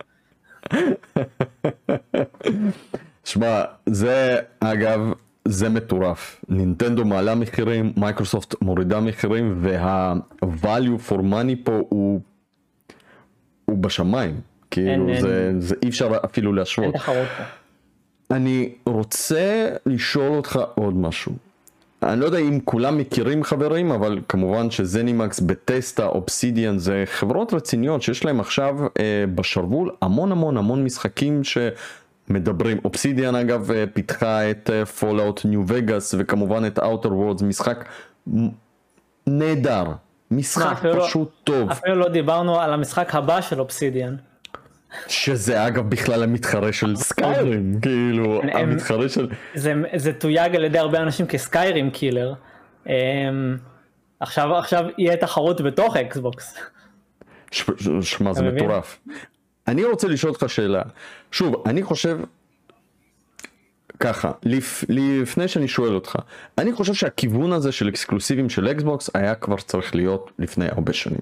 שמע, זה אגב, זה מטורף. נינטנדו מעלה מחירים, מייקרוסופט מורידה מחירים, וה-value for money פה הוא, הוא בשמיים. כאילו, אין- זה, זה אי אפשר אפילו אין להשוות. אני רוצה לשאול אותך עוד משהו. אני לא יודע אם כולם מכירים חברים, אבל כמובן ש ZeniMax, Bethesda, Obsidian זה חברות רציניות שיש להם עכשיו אה, בשרוול המון המון המון משחקים שמדברים. אובסידיאן אגב אה, פיתחה את Fallout New Vegas וכמובן את Outer Worlds, משחק נהדר, משחק אפילו לא- פשוט טוב, אפילו לא דיברנו על המשחק הבא של אובסידיאן. שזה אגב בכלל המתחרה של Skyrim, כאילו הם- המתחרה של... זה, זה תויג על ידי הרבה אנשים כ Skyrim killer. אמ, עכשיו עכשיו יהיה תחרות בתוך Xbox. שמע זה? מטורף. אני רוצה לשאול אותך שאלה. שוב, אני חושב ככה, לפ, לפני שאני שואל אותך, אני חושב שהכיוון הזה של אקסקלוסיבים של Xbox היה כבר צריך להיות לפני הרבה שנים.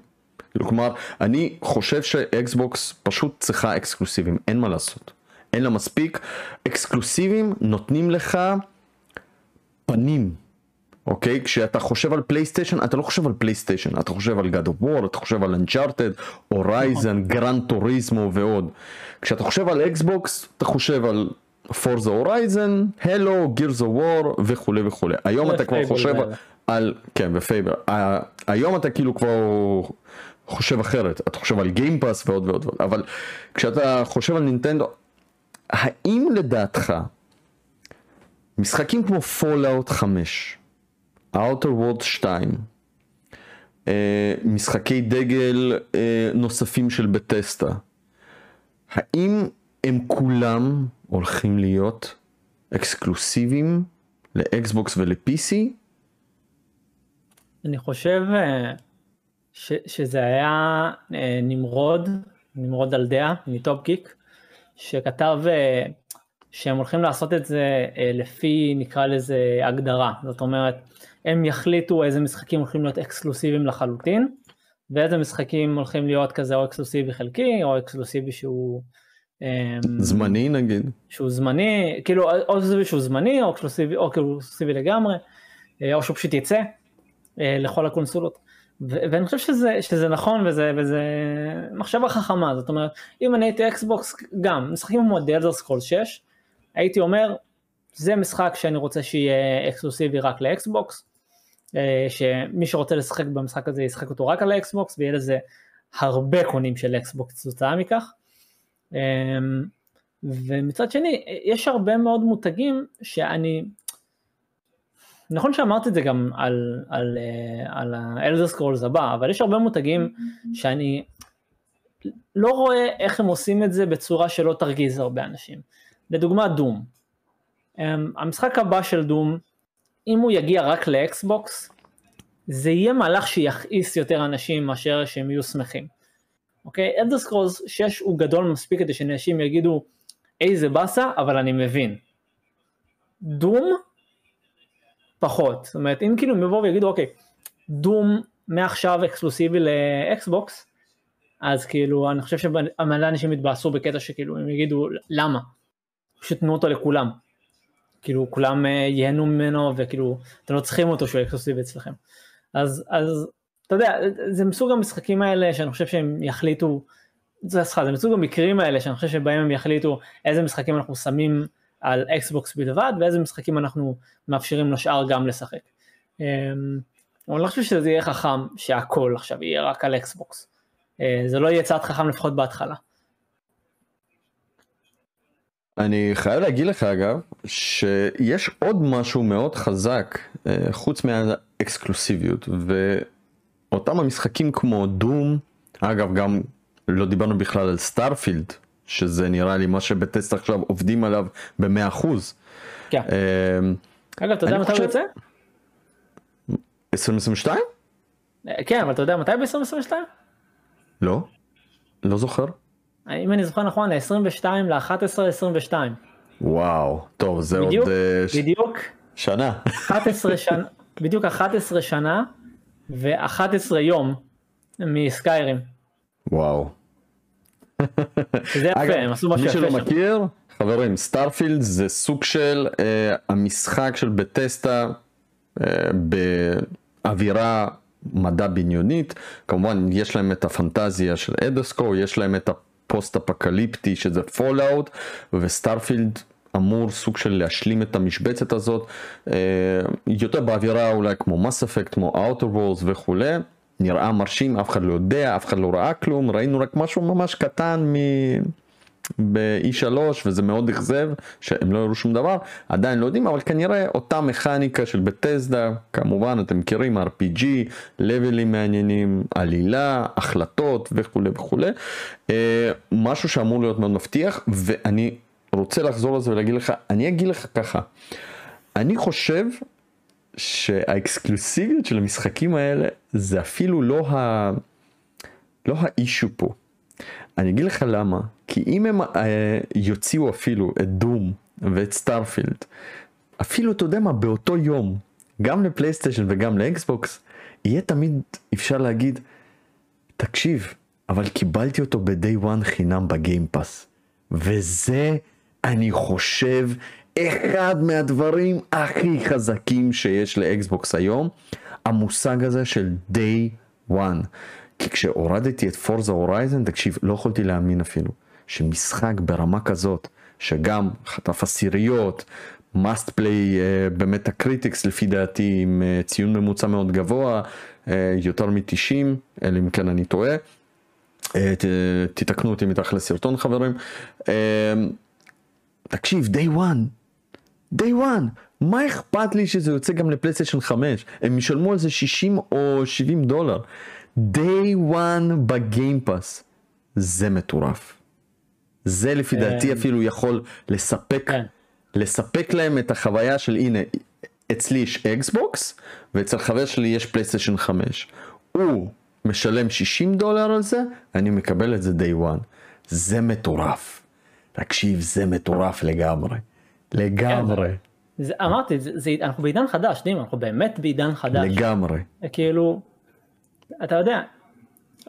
כאילו, כלומר, אני חושב ש Xbox פשוט צריכה אקסקלוסיבים, אין מה לעשות. אין לה מספיק. אקסקלוסיבים נותנים לך פנים. אוקיי? כשאתה חושב על PlayStation, אתה לא חושב על PlayStation, אתה חושב על God of War, אתה חושב על Uncharted, Horizon, Gran Turismo ועוד. כשאתה חושב על Xbox, אתה חושב על Forza Horizon, Halo, Gears of War וכולי וכולי. היום אתה כבר חושב על, כן, ו Fable. היום אתה כאילו כבר חושב אחרת, אתה חושב על Game Pass ועוד ועוד ועוד, אבל כשאתה חושב על נינטנדו, האם לדעתך משחקים כמו Fallout 5, Outer World 2, אה, משחקי דגל אה, נוספים של Bethesda, האם הם כולם הולכים להיות אקסקלוסיביים ל Xbox ול-PC? אני חושב אה, ש, שזה היה נמרוד, נמרוד על דעה מ Top Geek, שכתב שהם הולכים לעשות את זה לפי נקרא לזה הגדרה, זאת אומרת הם יחליטו איזה משחקים הולכים להיות אקסקלוסיביים לחלוטין, ואיזה משחקים הולכים להיות כזה או אקסקלוסיבי חלקי או אקסקלוסיבי שהוא... אמ, זמני נגיד. שהוא זמני, כאילו או אקסקלוסיבי שהוא זמני או אקסקלוסיבי, או אקסקלוסיבי לגמרי, אה, או שהוא פשוט יצא אה, לכל הקונסולות. ואני חושב שזה, שזה נכון וזה, וזה מחשבה חכמה, זאת אומרת, אם אני הייתי Xbox, גם, משחקים כמו The Elder Scrolls 6, הייתי אומר, זה משחק שאני רוצה שיהיה אקסקלוסיבי רק ל Xbox, שמי שרוצה לשחק במשחק הזה ישחק אותו רק על ה Xbox ויהיה לזה הרבה קונים של Xbox כתוצאה מכך. אמ, ומצד שני יש הרבה מאוד מותגים שאני נכון שאמרתי את זה גם על, על, אה, על ה Elder Scrolls הבא אבל יש הרבה מותגים שאני לא רואה איך הם עושים את זה בצורה שלא תרגיז הרבה אנשים. לדוגמה Doom. המשחק הבא של Doom אם הוא יגיע רק ל Xbox, זה יהיה מהלך שיכעיס יותר אנשים מאשר שהם יהיו שמחים. אוקיי? Elder Scrolls 6 הוא גדול מספיק כדי שאנשים יגידו איזה באסה, אבל אני מבין. דום פחות. זאת אומרת, אם כאילו הם יבואו ויגידו אוקיי, דום מעכשיו אקסקלוסיבי לאקסבוקס, אז כאילו אני חושב שמלא אנשים יתבאסו בקטע שכאילו הם יגידו למה? פשוט תנו אותו לכולם. כאילו כולם אה, ייהנו ממנו וכאילו אתם לא צריכים אותו שהוא אקסקלוסיבי אצלכם. אז אז אתה יודע זה מסוג המשחקים האלה שאני חושב שהם יחליטו זה סליחה זה מסוג המקרים האלה שאני חושב שבהם הם יחליטו איזה משחקים אנחנו שמים על Xbox בלבד ואיזה משחקים אנחנו מאפשרים לשאר גם לשחק. אמ, אבל אני לא חושב שזה יהיה חכם שהכל עכשיו יהיה רק על Xbox. אה, זה לא יהיה צעד חכם לפחות בהתחלה. אני חייב להגיד לך אגב, שיש עוד משהו מאוד חזק, אה, חוץ מהאקסקלוסיביות, ואותם המשחקים כמו Doom, אגב גם לא דיברנו בכלל על Starfield, שזה נראה לי מה ש Bethesda עכשיו עובדים עליו במאה אחוז. כן. אה, אגב, אתה יודע מתי הוא יוצא? 2022? אה, כן, אבל אתה יודע מתי ב-2022? לא, לא זוכר. אם אני זוכר נכון, ל-22 ל-11 22. וואו, טוב, זה בדיוק, עוד... בדיוק. שנה. 11 שנה, בדיוק 11 שנה ו-11 יום מ Skyrim. וואו. זה יפה, הם עשו משהו יפה שם. מי שלא מכיר, חברים, Starfield זה סוג של אה, המשחק של Bethesda אה, באווירה מדע בדיונית, כמובן יש להם את הפנטזיה של Elder Scrolls, יש להם את פוסט אפקליפטי שזה Fallout ו Starfield אמור סוג של להשלים את המשבצת הזאת. אה, יותר באווירה אולי כמו Mass Effect כמו Outer Worlds וכולי. נראה מרשים אף אחד לא יודע אף אחד לא ראה כלום. ראינו רק משהו ממש קטן מ... ב-E3 וזה מאוד אכזב שהם לא הראו שום דבר עדיין לא יודעים אבל כנראה אותה מכניקה של Bethesda כמובן אתם מכירים RPG, לבלים מעניינים, עלילה, החלטות וכולי וכולי אה, משהו שאמור להיות מאוד מבטיח ואני רוצה לחזור לזה ולהגיד לך אני אגיד לך ככה אני חושב שהאקסקלוסיביות של המשחקים האלה זה אפילו לא ה... לא האישו פה. אני אגיד לך למה, כי אם הם אה, יוציאו אפילו את Doom ואת Starfield, אפילו אתה יודע מה, באותו יום, גם ל PlayStation וגם ל Xbox, יהיה תמיד אפשר להגיד, תקשיב, אבל קיבלתי אותו ב-day one חינם בגיימפאס. וזה, אני חושב, אחד מהדברים הכי חזקים שיש לאקסבוקס היום, המושג הזה של day one. כי כשהורדתי את פורזה הורייזן, תקשיב, לא יכולתי להאמין אפילו, שמשחק ברמה כזאת, שגם חטף עשיריות, must play uh, באמת ה critics לפי דעתי עם uh, ציון ממוצע מאוד גבוה, uh, יותר מ-90, אלא אם כן אני טועה. Uh, ת, תתקנו אותי מתחת לסרטון חברים. Uh, תקשיב, day one, day one, מה אכפת לי שזה יוצא גם ל PlayStation 5? הם ישלמו על זה 60 או 70 דולר. day one ב Game Pass. זה מטורף. זה לפי דעתי אפילו יכול לספק, כן. לספק להם את החוויה של הנה, אצלי יש Xbox, ואצל חבר שלי יש PlayStation 5. הוא משלם 60 דולר על זה, אני מקבל את זה day one. זה מטורף. תקשיב, זה מטורף לגמרי. לגמרי. זה, אמרתי, זה, זה, אנחנו בעידן חדש, דימה, אנחנו באמת בעידן חדש. לגמרי. כאילו, אתה יודע,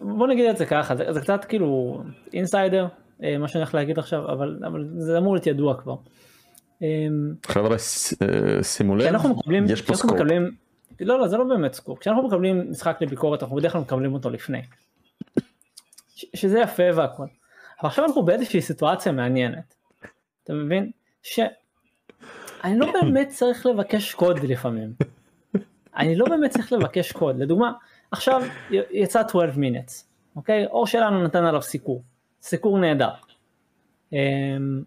בוא נגיד את זה ככה, זה, זה קצת כאילו insider, אה, מה שאני הולך להגיד עכשיו, אבל, אבל זה אמור להיות ידוע כבר. אמ, חבר'ה, אה, שימו לב, יש פה סקופ. מקבלים, לא לא זה לא באמת סקופ, כשאנחנו מקבלים משחק לביקורת אנחנו בדרך כלל מקבלים אותו לפני. ש- שזה יפה והכל. אבל עכשיו אנחנו באיזושהי סיטואציה מעניינת. אתה מבין? שאני לא באמת צריך לבקש קוד לפעמים. אני לא באמת צריך לבקש קוד. לדוגמה, עכשיו יצא 12 minutes, אוקיי? אור שלנו נתן עליו סיקור. סיקור נהדר. אמ,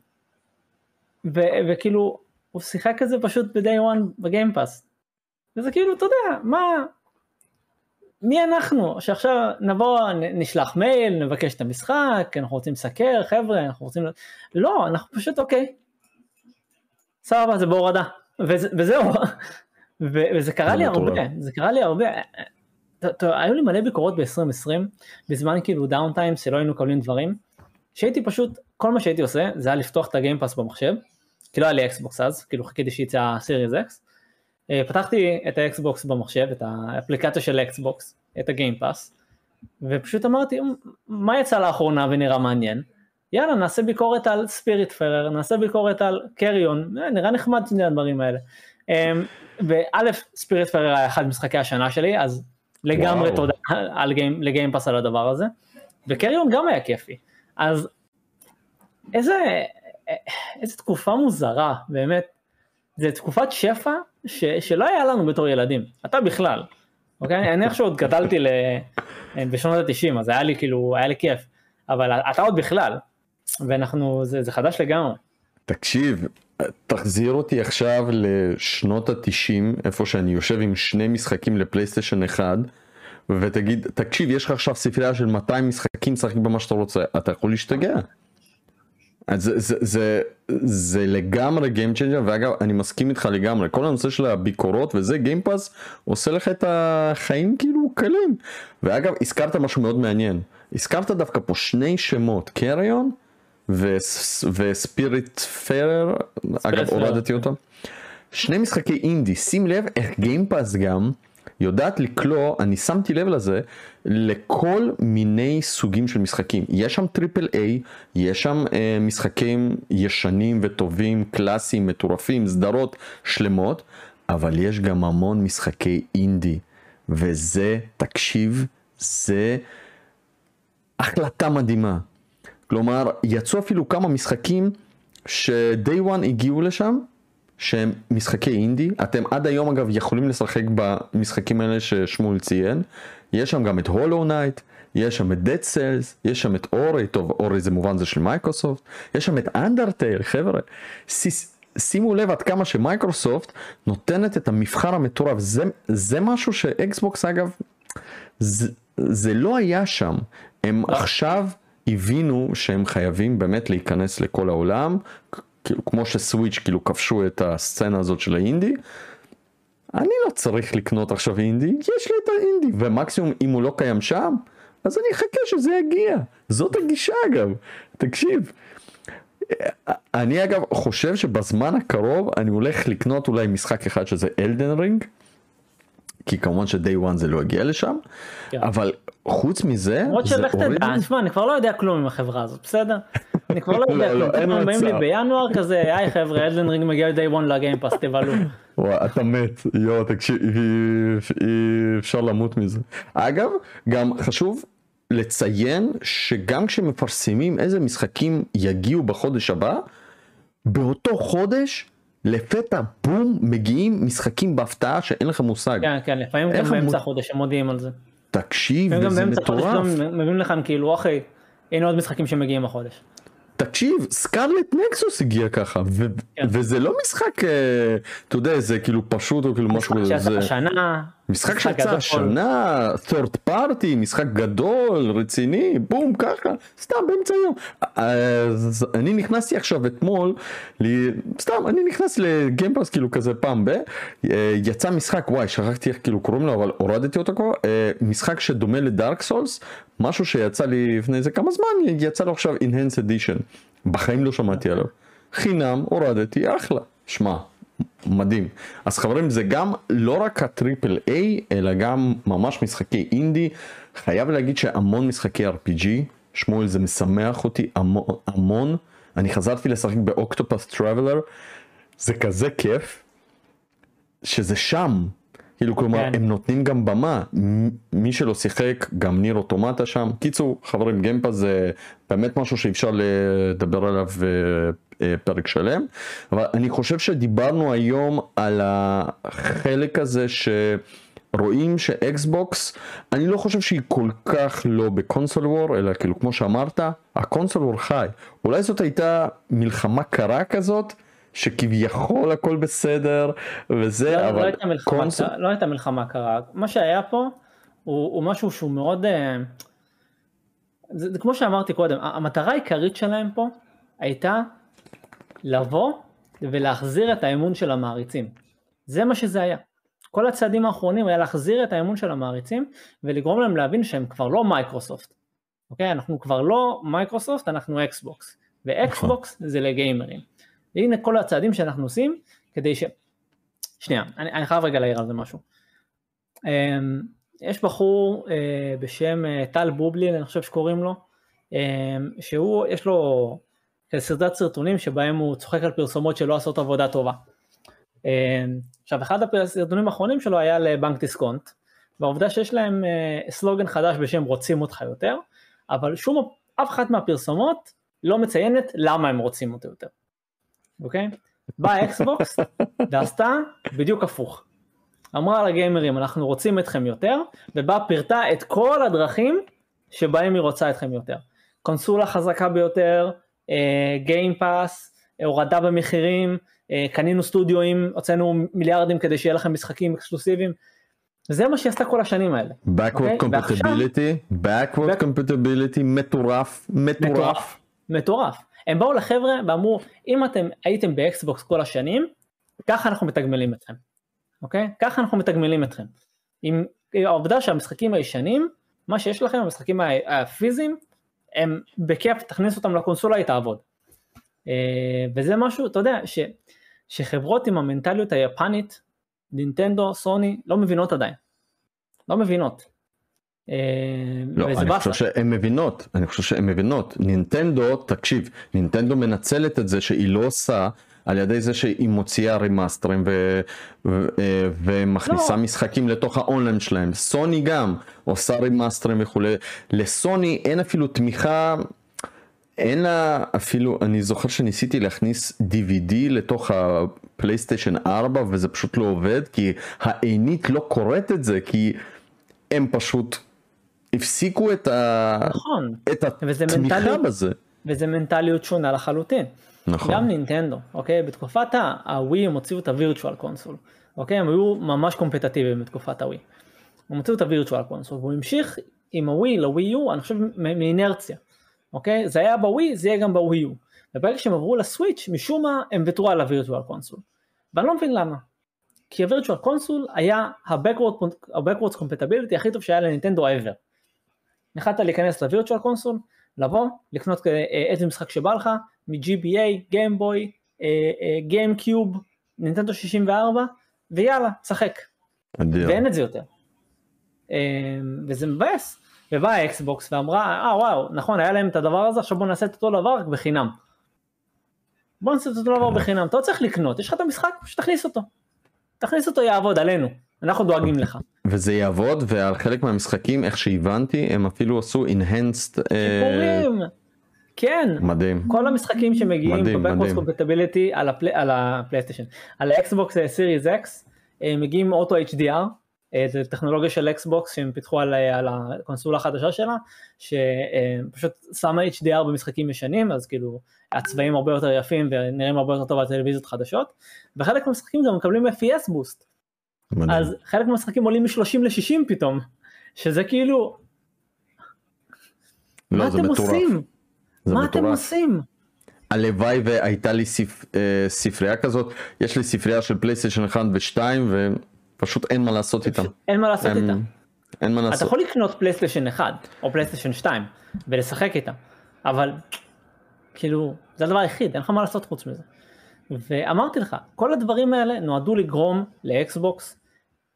ו- וכאילו הוא שיחק את זה פשוט ב-day one בגיימפאס. וזה כאילו אתה יודע מה מי אנחנו שעכשיו נבוא נשלח מייל נבקש את המשחק אנחנו רוצים לסקר חבר'ה אנחנו רוצים לא אנחנו פשוט אוקיי. סבבה זה בהורדה וזה, וזהו ו- וזה קרה לי. הרבה זה קרה לי הרבה. היו לי מלא ביקורות ב-2020 בזמן כאילו downtime שלא היינו מקבלים דברים שהייתי פשוט כל מה שהייתי עושה זה היה לפתוח את ה Game Pass במחשב כי לא היה לי Xbox אז כאילו חיכיתי שיצא אקס. אה, פתחתי את ה Xbox במחשב את האפליקציה של Xbox את ה Game Pass ופשוט אמרתי "מ, מה יצא לאחרונה ונראה מעניין יאללה נעשה ביקורת על ספיריט פרר נעשה ביקורת על קריון אה, נראה נחמד שני הדברים האלה. ואלף ספיריט פרר היה אחד משחקי השנה שלי אז לגמרי וואו. תודה על גיים, לגיימפאס על הדבר הזה. וקריון גם היה כיפי. אז איזה איזה תקופה מוזרה באמת. זה תקופת שפע ש, שלא היה לנו בתור ילדים אתה בכלל. אוקיי? אני איכשהו עוד גדלתי ל... בשנות ה-90 אז היה לי כאילו היה לי כיף. אבל אתה עוד בכלל. ואנחנו זה, זה חדש לגמרי. תקשיב, תחזיר אותי עכשיו לשנות התשעים, איפה שאני יושב עם שני משחקים לפלייסטיישן אחד, ותגיד, תקשיב, יש לך עכשיו ספרייה של 200 משחקים, שחק במה שאתה רוצה, אתה יכול להשתגע. אז זה, זה, זה, זה לגמרי Game Changer, ואגב, אני מסכים איתך לגמרי, כל הנושא של הביקורות וזה, גיימפאס עושה לך את החיים כאילו קלים. ואגב, הזכרת משהו מאוד מעניין, הזכרת דווקא פה שני שמות, Carrion ו Spiritfarer, אגב הורדתי. אותם, שני משחקי אינדי, שים לב איך Game Pass גם יודעת לקלוע, אני שמתי לב לזה, לכל מיני סוגים של משחקים. יש שם triple A, יש שם אה, משחקים ישנים וטובים, קלאסיים, מטורפים, סדרות שלמות, אבל יש גם המון משחקי אינדי, וזה, תקשיב, זה החלטה מדהימה. כלומר, יצאו אפילו כמה משחקים ש-day one הגיעו לשם, שהם משחקי אינדי, אתם עד היום אגב יכולים לשחק במשחקים האלה ששמואל ציין, יש שם גם את Hollow Knight, יש שם את Dead Cells, יש שם את Ori, טוב Ori זה מובן זה של מייקרוסופט, יש שם את אנדרטייל, חבר'ה, ש- שימו לב עד כמה שמייקרוסופט נותנת את המבחר המטורף, זה, זה משהו שאקסבוקס אגב, זה, זה לא היה שם, הם עכשיו הבינו שהם חייבים באמת להיכנס לכל העולם, כאילו כמו שסוויץ' כאילו כבשו את הסצנה הזאת של האינדי, אני לא צריך לקנות עכשיו אינדי, יש לי את האינדי, ומקסימום אם הוא לא קיים שם, אז אני אחכה שזה יגיע. זאת הגישה אגב, תקשיב. אני אגב חושב שבזמן הקרוב אני הולך לקנות אולי משחק אחד שזה Elden Ring, כי כמובן ש day one זה לא יגיע לשם, כן. אבל חוץ מזה, למרות שלך תדע, תשמע אני כבר לא יודע כלום עם החברה הזאת בסדר אני כבר לא יודע, לא, אין פתאום באים לי. בינואר כזה, היי חבר'ה, Elden Ring מגיע day one ל Game Pass, תבלו. אתה מת, יואו, תקשיב, אי אפשר למות מזה. אגב, גם חשוב לציין שגם כשמפרסמים איזה משחקים יגיעו בחודש הבא, באותו חודש, לפתע בום, מגיעים משחקים בהפתעה שאין לך מושג. כן, כן, לפעמים גם באמצע החודש הם מודיעים על זה. תקשיב, וזה מטורף. מביאים לכם כאילו, אחי, הנה עוד משחקים שמגיעים החודש. תקשיב, סקרלט נקסוס הגיע ככה, ו- כן. וזה לא משחק, אה, אתה יודע, זה כאילו פשוט או כאילו משהו, משחק שיצא זה השנה, משחק שיצא. השנה, third party, משחק גדול, רציני, בום, ככה, סתם באמצע היום. אז אני נכנסתי עכשיו אתמול, לי, סתם, אני נכנס לגיימפאס כאילו כזה פעם ב, אה, יצא משחק, וואי, שכחתי איך כאילו קוראים לו, אבל הורדתי אותו כבר, אה, משחק שדומה לדארק סולס, משהו שיצא לי לפני איזה כמה זמן, יצא לו עכשיו Enhanced Edition, בחיים לא שמעתי עליו. חינם, הורדתי, אחלה. שמע, מדהים. אז חברים זה גם לא רק ה triple A אלא גם ממש משחקי אינדי. חייב להגיד שהמון משחקי RPG, שמואל זה משמח אותי המון, המון. אני חזרתי לשחק ב Octopath Traveler, זה כזה כיף, שזה שם. כאילו כלומר כן. הם נותנים גם במה מי שלא שיחק גם Nier Automata שם קיצור חברים Game Pass זה באמת משהו שאי אפשר לדבר עליו אה, אה, פרק שלם אבל אני חושב שדיברנו היום על החלק הזה שרואים ש Xbox אני לא חושב שהיא כל כך לא ב console war אלא כאילו כמו שאמרת ה console war חי אולי זאת הייתה מלחמה קרה כזאת. שכביכול הכל בסדר וזה לא, אבל לא הייתה מלחמה, console- לא הייתה מלחמה קרה, מה שהיה פה הוא, הוא משהו שהוא מאוד, אה, זה, זה כמו שאמרתי קודם, המטרה העיקרית שלהם פה הייתה לבוא ולהחזיר את האמון של המעריצים, זה מה שזה היה. כל הצעדים האחרונים היה להחזיר את האמון של המעריצים ולגרום להם להבין שהם כבר לא מייקרוסופט, אוקיי? אנחנו כבר לא מייקרוסופט, אנחנו Xbox, ו Xbox זה לגיימרים. והנה כל הצעדים שאנחנו עושים כדי ש... שנייה, אני, אני חייב רגע להעיר על זה משהו. Um, יש בחור uh, בשם uh, טל בובלין, אני חושב שקוראים לו, um, שהוא, יש לו סרטת סרטונים שבהם הוא צוחק על פרסומות שלא עושות עבודה טובה. Um, עכשיו, אחד הסרטונים האחרונים שלו היה לבנק דיסקונט, והעובדה שיש להם uh, סלוגן חדש בשם רוצים אותך יותר, אבל שום, אף אחת מהפרסומות לא מציינת למה הם רוצים אותו יותר. אוקיי? באה אקסבוקס ועשתה בדיוק הפוך. אמרה לגיימרים אנחנו רוצים אתכם יותר, ובאה פירטה את כל הדרכים שבהם היא רוצה אתכם יותר. קונסולה חזקה ביותר, Game Pass, הורדה במחירים, אה, קנינו סטודיואים, הוצאנו מיליארדים כדי שיהיה לכם משחקים אקסקלוסיביים. זה מה שהיא עשתה כל השנים האלה. backward אוקיי? compatibility, backward Back- compatibility מטורף, מטורף. מטורף. מטורף. הם באו לחבר'ה ואמרו, אם אתם הייתם באקסבוקס כל השנים, ככה אנחנו מתגמלים אתכם. אוקיי? ככה אנחנו מתגמלים אתכם. עם העובדה שהמשחקים הישנים, מה שיש לכם, המשחקים הפיזיים, הם בכיף, תכניס אותם לקונסולה, היא תעבוד. אה, וזה משהו, אתה יודע, ש, שחברות עם המנטליות היפנית, נינטנדו, סוני, לא מבינות עדיין. לא מבינות. אה, לא, אני. חושב שהן מבינות, אני חושב שהן מבינות. נינטנדו, תקשיב, נינטנדו מנצלת את זה שהיא לא עושה על ידי זה שהיא מוציאה רימאסטרים ו- ו- אה, ומכניסה לא. משחקים לתוך האונליין שלהם. סוני גם עושה רימאסטרים וכולי. לסוני אין אפילו תמיכה. אין לה אפילו, אני זוכר שניסיתי להכניס DVD לתוך הפלייסטיישן 4 וזה פשוט לא עובד כי העינית לא קוראת את זה כי הם פשוט הפסיקו את, ה... נכון. את התמיכה מנטליות- בזה. וזה מנטליות שונה לחלוטין. נכון. גם נינטנדו, אוקיי? בתקופת הווי הם הוציאו את ה Virtual Console, אוקיי? הם היו ממש קומפטיביליים בתקופת הווי. הם הוציאו את ה Virtual Console, והוא המשיך עם הווי ל Wii U, אני חושב מאינרציה, אוקיי? זה היה בווי, זה יהיה גם בווי יו. וברגע שהם עברו לסוויץ', משום מה הם ויתרו על ה Virtual Console. ואני לא מבין למה. כי ה Virtual Console היה ה-Backwards Compatibility הכי טוב שהיה לנינטנדו ever. יכלת להיכנס ל Virtual Console, לבוא, לקנות אה, איזה משחק שבא לך, מ-GBA, גיימבוי, גיימקיוב, נינטנדו 64, ויאללה, תשחק. אדיר. ואין את זה יותר. אה, וזה מבאס, ובאה אקסבוקס ואמרה, אה וואו, נכון, היה להם את הדבר הזה, עכשיו בוא נעשה את אותו דבר רק בחינם. בוא נעשה את אותו דבר בחינם, אתה לא צריך לקנות, יש לך את המשחק, פשוט תכניס אותו. תכניס אותו יעבוד עלינו, אנחנו דואגים לך. וזה יעבוד ועל חלק מהמשחקים איך שהבנתי הם אפילו עשו enhanced אה, שיפורים. כן, מדהים כל המשחקים שמגיעים. compatibility על הפלי- על הפלייסטיישן, על האקסבוקס Series X, מגיעים אוטו HDR, אה, זה טכנולוגיה של אקסבוקס שהם פיתחו על, אה, על הקונסולה החדשה שלה, שפשוט שמה HDR במשחקים ישנים, אז כאילו הצבעים הרבה יותר יפים ונראים הרבה יותר טוב על טלוויזיות חדשות, וחלק מהמשחקים גם מקבלים FPS boost, מדהים. אז חלק מהמשחקים עולים מ-30 ל-60 פתאום, שזה כאילו, לא מה אתם מטורף. עושים? מה אתם מטורף. עושים? הלוואי והייתה לי ספ... אה, ספרייה כזאת יש לי ספרייה של פלייסטיישן 1 ו2 ופשוט אין מה לעשות איתם. אין מה לעשות אין- איתה. אין מה אתה לעשות. יכול לקנות פלייסטיישן 1 או פלייסטיישן 2 ולשחק איתה, אבל כאילו זה הדבר היחיד, אין לך מה לעשות חוץ מזה. ואמרתי לך, כל הדברים האלה נועדו לגרום לאקסבוקס,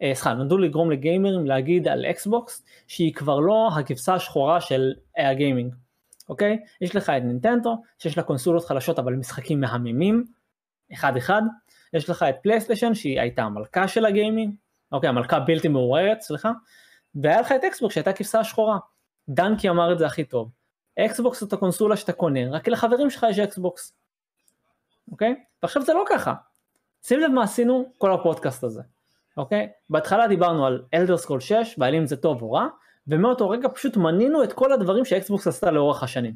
אה, סליחה, נועדו לגרום לגיימרים להגיד על אקסבוקס שהיא כבר לא הכבשה השחורה של הגיימינג, אוקיי? יש לך את נינטנדו, שיש לה קונסולות חלשות אבל משחקים מהממים, אחד אחד, יש לך את פלייסטיישן שהיא הייתה המלכה של הגיימינג, אוקיי, המלכה בלתי מעורערת, סליחה, והיה לך את אקסבוקס שהייתה כבשה שחורה. דנקי אמר את זה הכי טוב. אקסבוקס זאת הקונסולה שאתה קונה, רק לחברים שלך יש אקסבוקס. אוקיי? ועכשיו זה לא ככה. שים לב מה עשינו כל הפודקאסט הזה. אוקיי? בהתחלה דיברנו על Elder Scrolls 6 ועל אם זה טוב או רע, ומאותו רגע פשוט מנינו את כל הדברים שאקסבוקס עשתה לאורך השנים.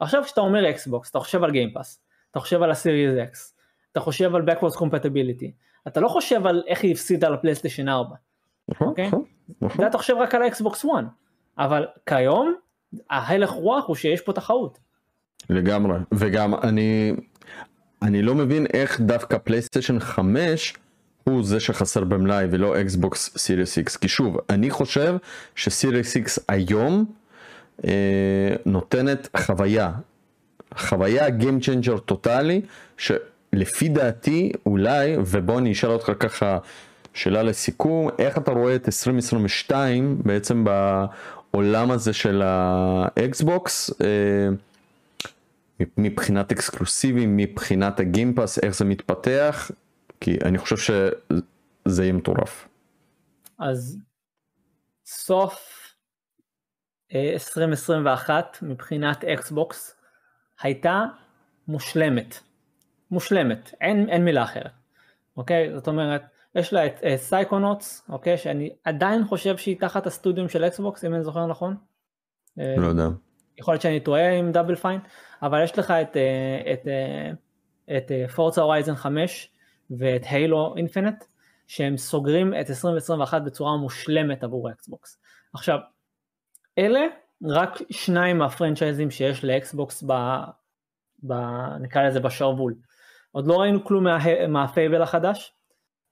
עכשיו כשאתה אומר אקסבוקס, אתה חושב על Game Pass, אתה חושב על ה Series X, אתה חושב על Backwards Compatibility, אתה לא חושב על איך היא הפסידה לפלייסטיישן 4. נכון, אוקיי? נכון, נכון. זה אתה חושב רק על האקסבוקס 1, אבל כיום ההלך רוח הוא שיש פה תחרות. לגמרי וגם אני אני לא מבין איך דווקא פלייסטיישן 5 הוא זה שחסר במלאי ולא אקסבוקס Series X כי שוב אני חושב ש Series X היום אה, נותנת חוויה. חוויה Game Changer טוטאלי שלפי דעתי אולי ובוא אני אשאל אותך ככה שאלה לסיכום איך אתה רואה את 2022 בעצם בעולם הזה של האקסבוקס אה, מבחינת אקסקלוסיבים מבחינת ה Game Pass איך זה מתפתח כי אני חושב שזה יהיה מטורף. אז סוף אה, 2021 מבחינת אקסבוקס הייתה מושלמת. מושלמת, אין, אין מילה אחרת. אוקיי? זאת אומרת, יש לה את אה, Psychonauts, אוקיי? שאני עדיין חושב שהיא תחת הסטודיום של אקסבוקס, אם אני זוכר נכון. אה, לא יודע. יכול להיות שאני טועה עם Double Fine, אבל יש לך את, אה, את, אה, את Forza Horizon 5 ואת Halo Infinite, שהם סוגרים את 2021 בצורה מושלמת עבור האקסבוקס. עכשיו, אלה רק שניים מהפרנצ'ייזים שיש לאקסבוקס ב... ב... נקרא לזה בשרוול. עוד לא ראינו כלום מה... מהפייבל החדש,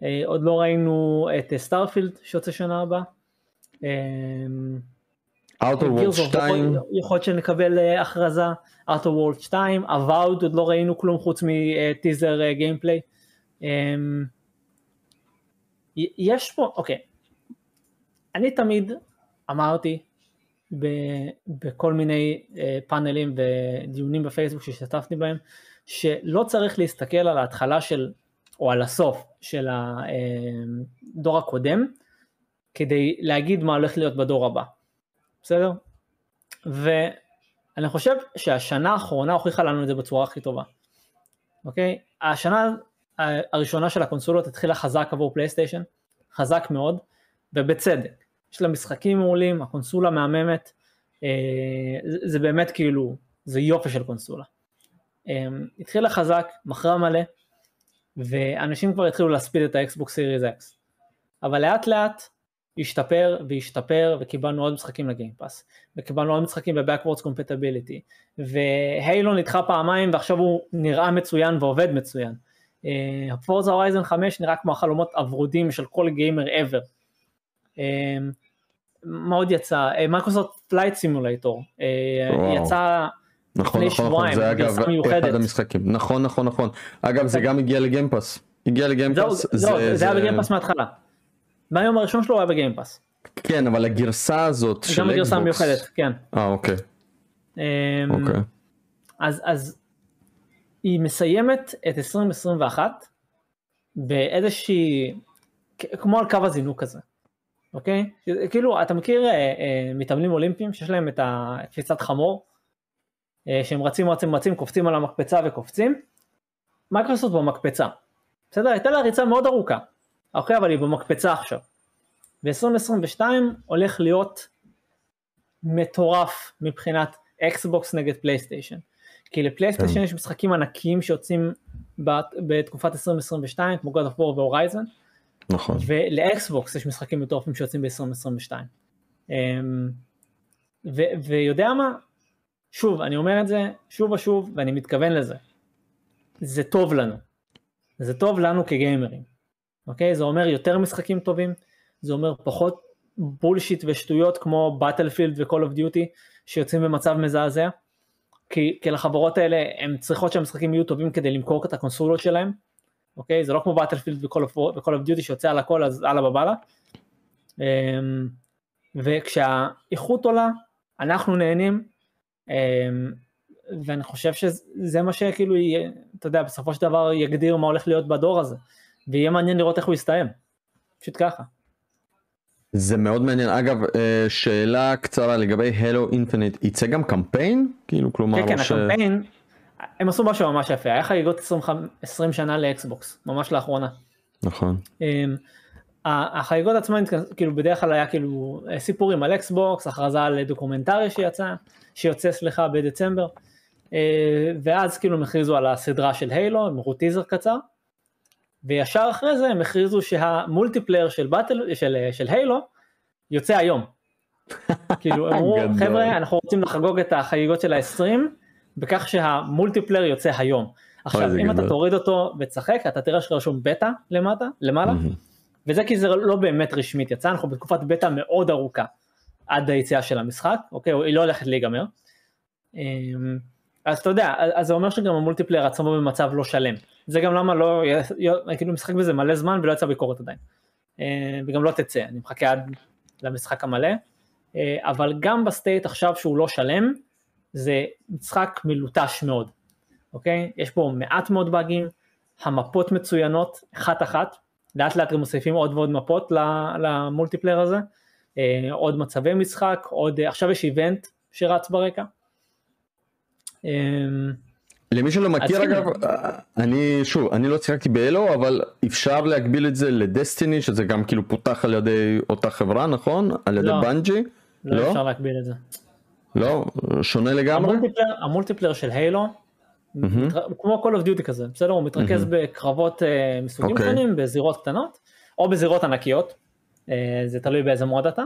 אה, עוד לא ראינו את סטארפילד שיוצא שנה הבאה. אה, Outer Worlds 2 יכול להיות שנקבל אה, הכרזה, Outer Worlds 2, Avowed עוד לא ראינו כלום חוץ מטיזר gameplay. אמ, יש פה, אוקיי, אני תמיד אמרתי ב- בכל מיני אה, פאנלים ודיונים בפייסבוק שהשתתפתי בהם, שלא צריך להסתכל על ההתחלה של, או על הסוף של הדור הקודם, כדי להגיד מה הולך להיות בדור הבא. בסדר? ואני חושב שהשנה האחרונה הוכיחה לנו את זה בצורה הכי טובה. אוקיי? השנה הראשונה של הקונסולות התחילה חזק עבור פלייסטיישן, חזק מאוד, ובצדק. יש לה משחקים מעולים, הקונסולה מהממת, אה, זה, זה באמת כאילו, זה יופי של קונסולה. אה, התחילה חזק, מכרה מלא, ואנשים כבר התחילו להספיד את האקסבוק סיריס אקס. אבל לאט לאט השתפר והשתפר וקיבלנו עוד משחקים לגיימפאס וקיבלנו עוד משחקים ב-Backwards Compatibility והיילו נדחה פעמיים ועכשיו הוא נראה מצוין ועובד מצוין. פורזה הורייזן 5 נראה כמו החלומות הוורודים של כל גיימר ever. אה, מה עוד יצא? מייקרוסופט פלייט סימולטור יצא נכון לפני נכון נכון זה אגב מיוחדת. אחד המשחקים נכון נכון נכון אגב זה גם הגיע לגיימפאס הגיע לגיימפאס זהו, זה היה בגיימפאס מההתחלה. מהיום הראשון שלו הוא היה בגיימפאס. כן, אבל הגרסה הזאת של גם הגרסה אקסבוקס... המיוחדת, כן. אה, אוקיי, אמ, אוקיי. אז, אז היא מסיימת את 2021 באיזושהי, כמו על קו הזינוק הזה, אוקיי? כאילו, אתה מכיר אה, אה, מתאמנים אולימפיים שיש להם את הקפיצת חמור, אה, שהם רצים רצים רצים, קופצים על המקפצה וקופצים? מייקרוסופט במקפצה, בסדר? הייתה לה ריצה מאוד ארוכה, אוקיי? אבל היא במקפצה עכשיו. ב-2022 הולך להיות מטורף מבחינת אקסבוקס נגד פלייסטיישן. כי לפלייסטיישן כן. יש משחקים ענקיים שיוצאים בת- בתקופת 2022 כמו God of War והורייזן נכון. ולאקסבוקס יש משחקים מטורפים שיוצאים ב-2022. אמ, ו- ויודע מה? שוב, אני אומר את זה שוב ושוב ואני מתכוון לזה. זה טוב לנו. זה טוב לנו כגיימרים. אוקיי? זה אומר יותר משחקים טובים, זה אומר פחות בולשיט ושטויות כמו באטלפילד ו-call of duty שיוצאים במצב מזעזע. כי, כי לחברות האלה הן צריכות שהמשחקים יהיו טובים כדי למכור את הקונסולות שלהם. אוקיי? זה לא כמו באטלפילד ו-call of, duty שיוצא על הכל אז אללה בבאללה. אמ, וכשהאיכות עולה אנחנו נהנים אמ, ואני חושב שזה מה שכאילו אתה יודע בסופו של דבר יגדיר מה הולך להיות בדור הזה ויהיה מעניין לראות איך הוא יסתיים. פשוט ככה. זה מאוד מעניין. אגב, אה, שאלה קצרה לגבי הילו אינפינט, יצא גם קמפיין? כאילו, כלומר, כן כן ש- הקמפיין הם עשו משהו ממש יפה היה חגיגות 25 20 שנה לאקסבוקס ממש לאחרונה. נכון. אמ, ה- החגיגות עצמן כאילו בדרך כלל היה כאילו סיפורים על אקסבוקס הכרזה על דוקומנטרי שיצא שיוצא סליחה בדצמבר אה, ואז כאילו הם הכריזו על הסדרה של הילו הם הראו טיזר קצר וישר אחרי זה הם הכריזו שה multiplayer של battle של, של הילו יוצא היום. כאילו אמרו. חבר'ה אנחנו רוצים לחגוג את החגיגות של ה-20 בכך שה multiplayer יוצא היום. עכשיו אם אתה גדול. תוריד אותו ותשחק אתה תראה שרשום בטא למטה למעלה. וזה כי זה לא באמת רשמית יצא אנחנו בתקופת בטא מאוד ארוכה עד היציאה של המשחק אוקיי היא לא הולכת להיגמר. אז אתה יודע אז זה אומר שגם ה multiplayer עצמו במצב לא שלם. זה גם למה לא כאילו משחק בזה מלא זמן ולא יצא ביקורת עדיין. אה, וגם לא תצא אני מחכה עד למשחק המלא. אה, אבל גם ב state עכשיו שהוא לא שלם זה משחק מלוטש מאוד אוקיי? יש פה מעט מאוד באגים המפות מצוינות אחת אחת. לאט לאט גם מוסיפים עוד ועוד מפות ל multiplayer הזה. אה, עוד מצבי משחק עוד עכשיו יש event שרץ ברקע. אה, למי שלא מכיר כן. אגב, אני שוב, אני לא שיחקתי בהילו, אבל אפשר להקביל את זה לדסטיני, שזה גם כאילו פותח על ידי אותה חברה, נכון? על ידי לא. באנג'י? לא לא? אפשר להקביל את זה. לא? שונה לגמרי? ה multiplayer של הילו. מתר- כמו Call of Duty כזה, בסדר? הוא מתרכז בקרבות אה, מסוגים אוקיי. שונים, בזירות קטנות, או בזירות ענקיות, אה, זה תלוי באיזה mode אתה.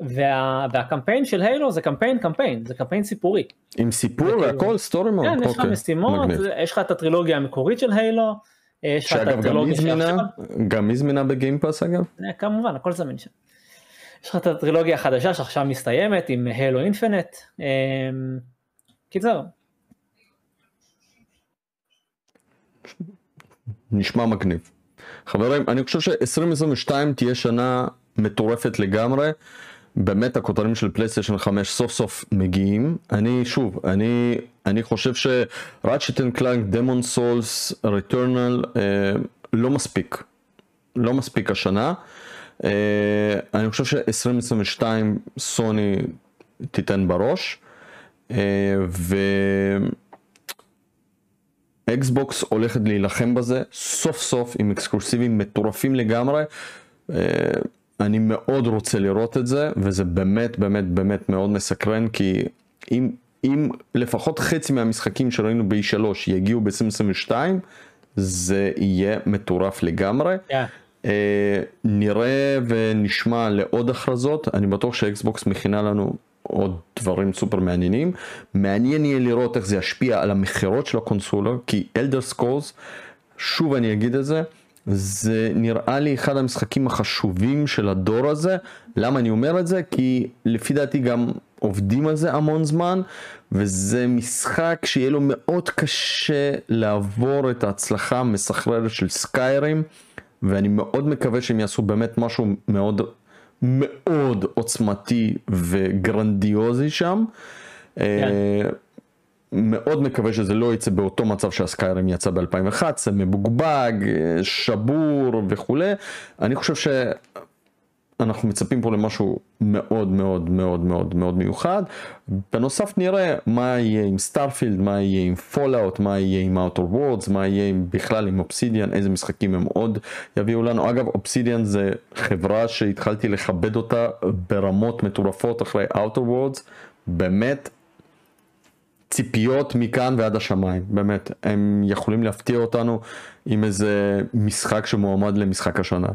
וה, והקמפיין של הילו זה קמפיין קמפיין, זה קמפיין סיפורי. עם סיפור וכאילו- והכל? story mode? כן, יש לך אוקיי, משימות. יש לך את הטרילוגיה המקורית של הילו, שאגב גם היא זמינה, גם היא זמינה בגיימפאס אגב? אה, כמובן, הכל זמין שם. יש לך את הטרילוגיה החדשה שעכשיו מסתיימת עם הילו אינפינט. קיצר, נשמע מגניב. חברים, אני חושב ש-2022 תהיה שנה מטורפת לגמרי. באמת הכותרים של פלייסטיישן 5 סוף סוף מגיעים. אני שוב, אני, אני חושב ש-Ratchet and Clank, Demon Souls, Returnal אה, לא מספיק. לא מספיק השנה. אה, אני חושב ש-2022 סוני תיתן בראש. אה, ו... אקסבוקס הולכת להילחם בזה סוף סוף עם אקסקלוסיבים מטורפים לגמרי. אה, אני מאוד רוצה לראות את זה וזה באמת באמת באמת מאוד מסקרן כי אם, אם לפחות חצי מהמשחקים שראינו ב-E3 יגיעו ב-2022 זה יהיה מטורף לגמרי. yeah. אה, נראה ונשמע לעוד הכרזות, אני בטוח שאקסבוקס מכינה לנו עוד דברים סופר מעניינים. מעניין יהיה לראות איך זה ישפיע על המכירות של הקונסולה, כי אלדר סקרולס, שוב אני אגיד את זה, זה נראה לי אחד המשחקים החשובים של הדור הזה. למה אני אומר את זה? כי לפי דעתי גם עובדים על זה המון זמן, וזה משחק שיהיה לו מאוד קשה לעבור את ההצלחה המסחררת של סקיירים. ואני מאוד מקווה שהם יעשו באמת משהו מאוד מאוד עוצמתי וגרנדיוזי שם. כן. מאוד מקווה שזה לא יצא באותו מצב שהסקיירים יצא ב-2011, מבוגבג, אה, שבור וכולי. אני חושב שאנחנו מצפים פה למשהו מאוד מאוד מאוד מאוד מאוד מיוחד. בנוסף נראה מה יהיה עם סטארפילד, מה יהיה עם פולאאוט, מה יהיה עם Outer Worlds, מה יהיה עם, בכלל עם אובסידיאן, איזה משחקים הם עוד יביאו לנו. אגב, אובסידיאן זה חברה שהתחלתי לכבד אותה ברמות מטורפות אחרי Outer Worlds. באמת ציפיות מכאן ועד השמיים, באמת, הם יכולים להפתיע אותנו עם איזה משחק שמועמד למשחק השנה.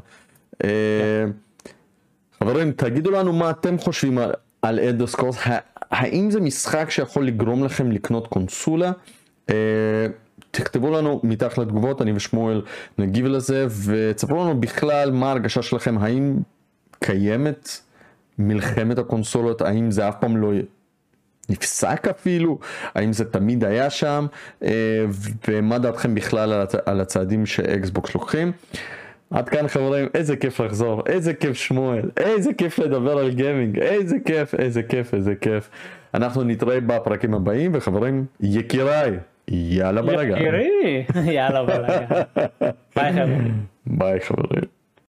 אה, חברים, תגידו לנו מה אתם חושבים על, על אדוס קורס, האם זה משחק שיכול לגרום לכם לקנות קונסולה? אה, תכתבו לנו מתחת לתגובות, אני ושמואל נגיב לזה, ותספרו לנו בכלל מה ההרגשה שלכם, האם קיימת מלחמת הקונסולות, האם זה אף פעם לא נפסק אפילו, האם זה תמיד היה שם, אה, ומה דעתכם בכלל על הצעדים שאקסבוקס לוקחים. עד כאן חברים, איזה כיף לחזור, איזה כיף שמואל, איזה כיף לדבר על גיימינג, איזה כיף, איזה כיף, איזה כיף. אנחנו נתראה בפרקים הבאים, וחברים, יקיריי, יאללה בלאגן. יקירי, יאללה בלאגן. ביי חברים. ביי חברים.